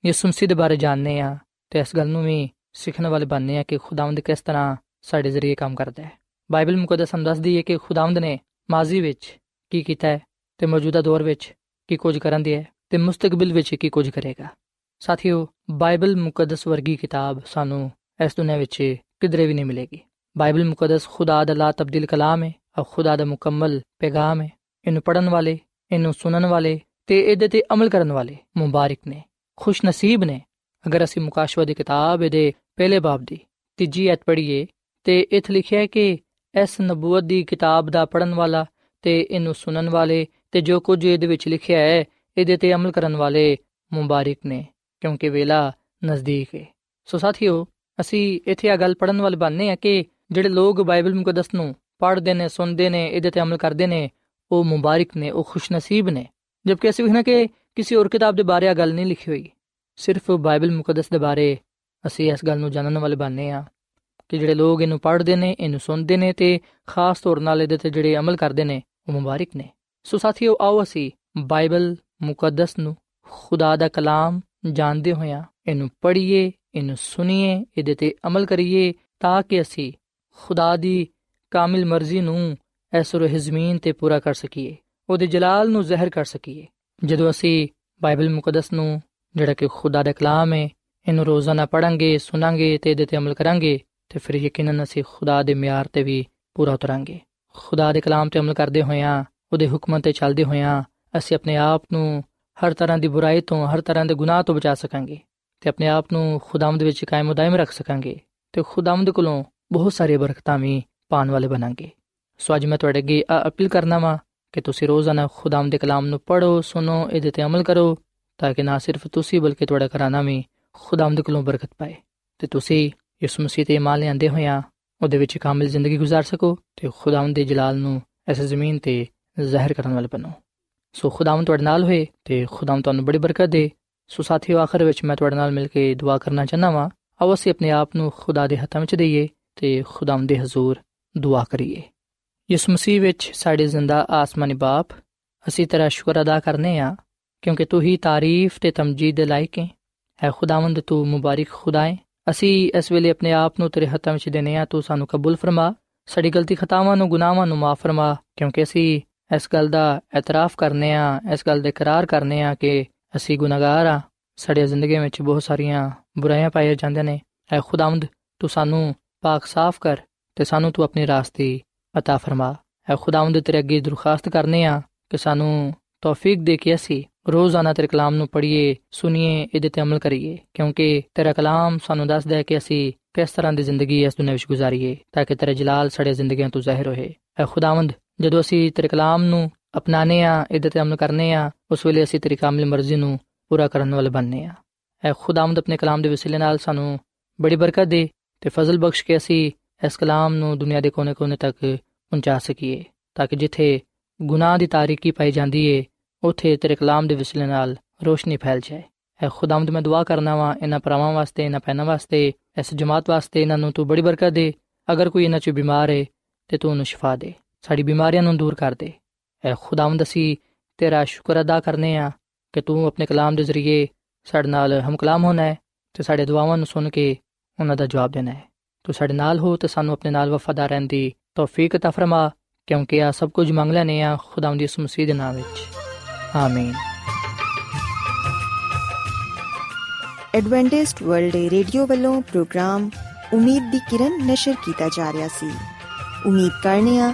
ਯਿਸੂ ਮਸੀਹ ਦੇ ਬਾਰੇ ਜਾਣਨੇ ਆ ਤੇ ਇਸ ਗੱਲ ਨੂੰ ਵੀ ਸਿੱਖਣ ਵਾਲੇ ਬਣਨੇ ਆ ਕਿ ਖੁਦਾਵੰਦ ਕਿਸ ਤਰ੍ਹਾਂ ਸਾਡੇ ਜ਼ਰੀਏ ਕੰਮ ਕਰਦਾ ਹੈ। ਬਾਈਬਲ ਮੁਕੱਦਸ ਹਮ ਦੱਸਦੀ ਹੈ ਕਿ ਖੁਦਾਵੰਦ ਨੇ ਮਾਜ਼ੀ ਵਿੱਚ ਕੀ ਕੀਤਾ ਹੈ? ਤੇ ਮੌਜੂਦਾ ਦੌਰ ਵਿੱਚ ਕੀ ਕੁਝ ਕਰਨ ਦੀ ਹੈ ਤੇ ਮੁਸਤਕਬਲ ਵਿੱਚ ਕੀ ਕੁਝ ਕਰੇਗਾ। ਸਾਥੀਓ, ਬਾਈਬਲ ਮੁਕੱਦਸ ਵਰਗੀ ਕਿਤਾਬ ਸਾਨੂੰ ਇਸ ਦੁਨੀਆਂ ਵਿੱਚ ਕਿਧਰੇ ਵੀ ਨਹੀਂ ਮਿਲੇਗੀ। ਬਾਈਬਲ ਮੁਕੱਦਸ ਖੁਦਾ ਦਾ ਲਾ ਤਬਦੀਲ ਕਲਾਮ ਹੈ ਔਰ ਖੁਦਾ ਦਾ ਮੁਕੰਮਲ ਪੈਗਾਮ ਹੈ ਇਹਨੂੰ ਪੜਨ ਵਾਲੇ, ਇਹਨੂੰ ਸੁਣਨ ਵਾਲੇ ਤੇ ਇਹਦੇ ਤੇ ਅਮਲ ਕਰਨ ਵਾਲੇ ਮੁਬਾਰਕ ਨੇ, ਖੁਸ਼ ਨਸੀਬ ਨੇ। ਅਗਰ ਅਸੀਂ ਮੁਕਾਸ਼ਵਾ ਦੀ ਕਿਤਾਬ ਦੇ ਪਹਿਲੇ ਬਾਬ ਦੀ ਤੀਜੀ ਐਤ ਪੜ੍ਹੀਏ ਤੇ ਇਥੇ ਲਿਖਿਆ ਹੈ ਕਿ ਇਸ ਨਬੂਵਤ ਦੀ ਕਿਤਾਬ ਦਾ ਪੜਨ ਵਾਲਾ ਤੇ ਇਹਨੂੰ ਸੁਣਨ ਵਾਲੇ ਤੇ ਜੋ ਕੁਝ ਇਹਦੇ ਵਿੱਚ ਲਿਖਿਆ ਹੈ, ਇਹਦੇ ਤੇ ਅਮਲ ਕਰਨ ਵਾਲੇ ਮੁਬਾਰਕ ਨੇ, ਕਿਉਂਕਿ ਵੇਲਾ ਨਜ਼ਦੀਕ ਹੈ ਸੋ ਸਾਥੀਓ, ਅਸੀਂ ਇੱਥੇ ਆ ਗੱਲ ਪੜਨ ਵਾਲੇ ਬਣਨੇ ਆ ਕਿ ਜਿਹੜੇ ਲੋਕ ਬਾਈਬਲ ਮੁਕੱਦਸ ਨੂੰ ਪੜ੍ਹਦੇ ਨੇ, ਸੁਣਦੇ ਨੇ, ਇਹਦੇ ਤੇ ਅਮਲ ਕਰਦੇ ਨੇ, ਉਹ ਮੁਬਾਰਕ ਨੇ, ਉਹ ਖੁਸ਼ਨਸੀਬ ਨੇ। ਜਦਕਿ ਅਸੀਂ ਵੇਖਣਾ ਕਿ ਕਿਸੇ ਹੋਰ ਕਿਤਾਬ ਦੇ ਬਾਰੇ ਆ ਗੱਲ ਨਹੀਂ ਲਿਖੀ ਹੋਈ, ਸਿਰਫ ਬਾਈਬਲ ਮੁਕੱਦਸ ਦੇ ਬਾਰੇ ਅਸੀਂ ਇਸ ਗੱਲ ਨੂੰ ਜਾਣਨ ਵਾਲੇ ਬਣਨੇ ਆ ਕਿ ਜਿਹੜੇ ਲੋਕ ਇਹਨੂੰ ਪੜ੍ਹਦੇ ਨੇ, ਇਹਨੂੰ ਸੁਣਦੇ ਨੇ ਤੇ ਖਾਸ ਤੌਰ ਨਾਲ ਇਹਦੇ ਤੇ ਜਿਹੜੇ ਅਮਲ ਕਰਦੇ ਨੇ, ਉਹ ਮੁਬਾਰਕ ਨੇ। ਸੋ ਸਾਥੀਓ, ਆਓ ਅਸੀਂ ਬਾਈਬਲ ਮੁਕੱਦਸ ਨੂੰ ਖੁਦਾ ਦਾ ਕਲਾਮ ਜਾਣਦੇ ਹੋਇਆਂ ਇਹਨੂੰ ਪੜ੍ਹੀਏ, ਇਹਨੂੰ ਸੁਣੀਏ, ਇਹਦੇ ਤੇ ਅਮਲ ਕਰੀਏ, ਤਾਂ ਕਿ ਅਸੀਂ ਖੁਦਾ ਦੀ ਕਾਮਿਲ ਮਰਜ਼ੀ ਨੂੰ ਇਸ ਰੋਹ ਜ਼ਮੀਨ ਤੇ ਪੂਰਾ ਕਰ ਸਕੀਏ, ਉਹਦੇ ਜਲਾਲ ਨੂੰ ਜ਼ਹਿਰ ਕਰ ਸਕੀਏ। ਜਦੋਂ ਅਸੀਂ ਬਾਈਬਲ ਮੁਕੱਦਸ ਨੂੰ, ਜਿਹੜਾ ਕਿ ਖੁਦਾ ਦਾ ਕਲਾਮ ਹੈ ਇਹਨੂੰ ਰੋਜ਼ਾਨਾ ਪੜਾਂਗੇ ਸੁਣਾਂਗੇ ਤੇ ਇਹਦੇ ਤੇ ਅਮਲ ਕਰਾਂਗੇ, ਤੇ ਫਿਰ ਯਕੀਨਨ ਅਸੀਂ ਖੁਦਾ ਦੇ ਮਿਆਰ ਤੇ ਵੀ ਪੂਰਾ ਉਤਰਾਂਗੇ। ਖੁਦਾ ਦੇ ਕਲਾਮ ਤੇ ਅਮਲ ਕਰਦੇ ਹੋਇਆਂ ਉਹਦੇ ਹੁਕਮਾਂ ਤੇ ਚੱਲਦੇ ਹੋਇਆਂ ਅਸੀਂ ਆਪਣੇ ਆਪ ਨੂੰ ਹਰ ਤਰ੍ਹਾਂ ਦੀ ਬੁਰਾਈ ਤੋਂ ਹਰ ਤਰ੍ਹਾਂ ਦੇ ਗੁਨਾਹ ਤੋਂ ਬਚਾ ਸਕਾਂਗੇ ਤੇ ਆਪਣੇ ਆਪ ਨੂੰ ਖੁਦਾਵੰਦ ਵਿੱਚ ਕਾਇਮ ਉਦਾਇਮ ਰੱਖ ਸਕਾਂਗੇ ਤੇ ਖੁਦਾਵੰਦ ਕੋਲੋਂ ਬਹੁਤ ਸਾਰੀਆਂ ਬਰਕਤਾਂ ਵੀ ਪਾਣ ਵਾਲੇ ਬਣਾਂਗੇ ਸੋ ਅੱਜ ਮੈਂ ਤੁਹਾਡੇ ਅੱਗੇ ਅਪੀਲ ਕਰਨਾ ਵਾਂ ਕਿ ਤੁਸੀਂ ਰੋਜ਼ਾਨਾ ਖੁਦਾਮ ਦੇ ਕਲਾਮ ਨੂੰ ਪੜੋ ਸੁਨੋ ਇਹਦੇ ਤੇ ਅਮਲ ਕਰੋ ਤਾਂ ਕਿ ਨਾ ਸਿਰਫ ਤੁਸੀਂ ਬਲਕਿ ਤੁਹਾਡਾ ਘਰਾਨਾ ਵੀ ਖੁਦਾਮ ਦੇ ਕੋਲੋਂ ਬਰਕਤ ਪਾਏ ਤੇ ਤੁਸੀਂ ਇਸ ਮਸੀਹ ਤੇ ਇਮਾਨ ਲਿਆਂਦੇ ਹੋਇਆਂ ਉਹਦੇ ਵਿੱਚ ਕਾਮਿਲ ਜ਼ਿੰਦਗੀ گزار ਸਕੋ ਤੇ ਖੁਦਾਮ ਦੇ ਜਲਾਲ ਨੂੰ ਇਸ ਜ਼ਮੀਨ ਤੇ ਜ਼ਾਹਿਰ ਕਰਨ ਵਾਲੇ ਬਣੋ। ਸੋ ਖੁਦਾਮ ਤੁਹਾਡੇ ਨਾਲ ਹੋਏ ਤੇ ਖੁਦਾਮ ਤੁਹਾਨੂੰ ਬੜੀ ਬਰਕਤ ਦੇ। ਸੋ ਸਾਥੀਓ, ਆਖਰ ਵਿੱਚ ਮੈਂ ਤੁਹਾਡੇ ਨਾਲ ਮਿਲ ਕੇ ਦੁਆ ਕਰਨਾ ਚਾਹੁੰਦਾ ਵਾਂ। ਆਓ ਅਸੀਂ ਆਪਣੇ ਆਪ ਨੂੰ ਖੁਦਾ ਦੇ ਹੱਥਾਂ ਵਿੱਚ ਦਈਏ ਤੇ ਖੁਦਾਮ ਦੇ ਹਜ਼ੂਰ ਦੁਆ ਕਰੀਏ। ਇਸ ਮਸੀਹ ਵਿੱਚ ਸਾਡੇ ਜ਼ਿੰਦਾ ਆਸਮਾਨੀ ਬਾਪ, ਅਸੀਂ ਤੇਰਾ ਸ਼ੁਕਰ ਅਦਾ ਕਰਨੇ ਆ, ਕਿਉਂਕਿ ਤੂੰ ਹੀ ਤਾਰੀਫ ਤੇ ਤਮਜੀਦ ਦੇ ਲਾਇਕ ਹੈ ਹੈ ਖੁਦਾਵੰਦ, ਤੂੰ ਮੁਬਾਰਕ ਖੁਦਾ ਹੈ ਅਸੀਂ ਇਸ ਵੇਲੇ ਆਪਣੇ ਆਪ ਨੂੰ ਤੇਰੇ ਹੱਥਾਂ ਵਿੱਚ ਦੇਨੇ ਆ, ਤੂੰ ਸਾਨੂੰ ਕਬੂਲ ਫਰਮਾ। ਸਾਡੀ ਗਲਤੀ ਖਤਾਵਾਂ ਨੂੰ, ਗੁਨਾਹਾਂ ਨੂੰ ਮਾਫ ਫਰਮਾ, ਕਿਉਂਕਿ ਅਸੀਂ ਇਸ ਗੱਲ ਦਾ ਇਤਰਾਫ ਕਰਨੇ ਆ ਇਸ ਗੱਲ ਦੇ ਇਕਰਾਰ ਕਰਨੇ ਆ ਕਿ ਅਸੀਂ ਗੁਨਾਹਗਾਰ ਆ ਸਾਡੀ ਜ਼ਿੰਦਗੀ ਵਿੱਚ ਬਹੁਤ ਸਾਰੀਆਂ ਬੁਰਾਈਆਂ ਪਾਈਆਂ ਜਾਂਦੀਆਂ ਨੇ ਐ ਖੁਦਾਵੰਦ ਤੂੰ ਸਾਨੂੰ ਪਾਕ ਸਾਫ਼ ਕਰ ਤੇ ਸਾਨੂੰ ਤੂੰ ਆਪਣੀ ਰਾਸਤੇ عطا ਫਰਮਾ ਐ ਖੁਦਾਵੰਦ ਤੇਰੇ ਅੱਗੇ ਦਰਖਾਸਤ ਕਰਨੇ ਆ ਕਿ ਸਾਨੂੰ ਤੌਫੀਕ ਦੇ ਕੇ ਅਸੀਂ ਰੋਜ਼ਾਨਾ ਤੇਰੇ ਕਲਾਮ ਨੂੰ ਪੜ੍ਹੀਏ ਸੁਣੀਏ ਇਹਦੇ ਤੇ ਅਮਲ ਕਰੀਏ ਕਿਉਂਕਿ ਤੇਰਾ ਕਲਾਮ ਸਾਨੂੰ ਦੱਸਦਾ ਹੈ ਕਿ ਅਸੀਂ ਕਿਸ ਤਰ੍ਹਾਂ ਦੀ ਜ਼ਿੰਦਗੀ ਇਸ ਦੁਨੀਆਂ ਵਿੱਚ ਗੁਜ਼ਾਰੀਏ ਤਾਂ ਕਿ ਤੇਰਾ ਜਲਾਲ ਸਾਡੇ ਜ਼ਿੰਦਗੀਆਂ ਤੋਂ ਜ਼ਾਹਿਰ ਹੋਏ ਐ ਖੁਦਾਵੰਦ ਜਦੋਂ ਅਸੀਂ ਤੇਰੇ ਕਲਾਮ ਨੂੰ ਅਪਣਾਣੇ ਆ ਇਹਦੇ ਤੇ ਅਮਲ ਕਰਨੇ ਆ ਉਸ ਵੇਲੇ ਅਸੀਂ ਤੇਰੀ ਕਾਮਿਲ ਮਰਜ਼ੀ ਨੂੰ ਪੂਰਾ ਕਰਨ ਵਾਲੇ ਬਣਨੇ ਆ ਐ ਖੁਦਾਵੰਦ ਆਪਣੇ ਕਲਾਮ ਦੇ ਵਸੀਲੇ ਨਾਲ ਸਾਨੂੰ ਬੜੀ ਬਰਕਤ ਦੇ ਤੇ ਫਜ਼ਲ ਬਖਸ਼ ਕੇ ਅਸੀਂ ਇਸ ਕਲਾਮ ਨੂੰ ਦੁਨੀਆ ਦੇ ਕੋਨੇ-ਕੋਨੇ ਤੱਕ ਪਹੁੰਚਾ ਸਕੀਏ, ਤਾਂ ਕਿ ਜਿੱਥੇ ਗੁਨਾਹ ਦੀ ਤਾਰੀਕੀ ਪਾਈ ਜਾਂਦੀ ਏ, ਉਥੇ ਤੇਰੇ ਕਲਾਮ ਦੇ ਵਸੀਲੇ ਨਾਲ ਰੋਸ਼ਨੀ ਫੈਲ ਜਾਏ। ਐ ਖੁਦਾਵੰਦ ਮੈਂ ਦੁਆ ਕਰਨਾ ਵਾਂ ਇਹਨਾਂ ਪਰਾਵਾਂ ਵਾਸਤੇ, ਇਹਨਾਂ ਪੈਨਾਂ ਵਾਸਤੇ, ਇਸ ਜਮਾਤ ਵਾਸਤੇ ਇਹਨਾਂ ਨੂੰ ਤੂੰ ਬੜੀ ਬਰਕਤ ਦੇ, ਅਗਰ ਕੋਈ ਇਹਨਾਂ 'ਚ ਬਿਮਾਰ ਏ ਤੇ ਤੂੰ ਉਹਨੂੰ ਸ਼ਿਫਾ ਦੇ। ਸਾਡੀ ਬਿਮਾਰੀਆਂ ਨੂੰ ਦੂਰ ਕਰ ਦੇ ਐ ਖੁਦਾਵੰਦ ਅਸੀਂ ਤੇਰਾ ਸ਼ੁਕਰ ਅਦਾ ਕਰਨੇ ਆ ਕਿ ਤੂੰ ਆਪਣੇ ਕਲਾਮ ਦੇ ਜ਼ਰੀਏ ਸਾਡੇ ਨਾਲ ਹਮ ਕਲਾਮ ਹੋਣਾ ਹੈ ਤੇ ਸਾਡੇ ਦੁਆਵਾਂ ਨੂੰ ਸੁਣ ਕੇ ਉਹਨਾਂ ਦਾ ਜਵਾਬ ਦੇਣਾ ਹੈ ਤੂੰ ਸਾਡੇ ਨਾਲ ਹੋ ਤੇ ਸਾਨੂੰ ਆਪਣੇ ਨਾਲ ਵਫਾਦਾਰ ਰਹਿਣ ਦੀ ਤੌਫੀਕ عطا ਫਰਮਾ ਕਿਉਂਕਿ ਆ ਸਭ ਕੁਝ ਮੰਗ ਲੈਨੇ ਆ ਖੁਦਾਵੰਦ ਦੀ ਮਸੀਹ ਦੇ ਨਾਮ ਵਿੱਚ ਆਮੀਨ ਐਡਵੈਂਟਿਸਟ ਵਰਲਡ ਰੇਡੀਓ ਵੱਲੋਂ ਪ੍ਰੋਗਰਾਮ ਉਮੀਦ ਦੀ ਕਿਰਨ ਨਿਸ਼ਰ ਕੀਤਾ ਜਾ ਰਿਹਾ ਸੀ ਉਮੀਦ ਕਰਨੇ ਆ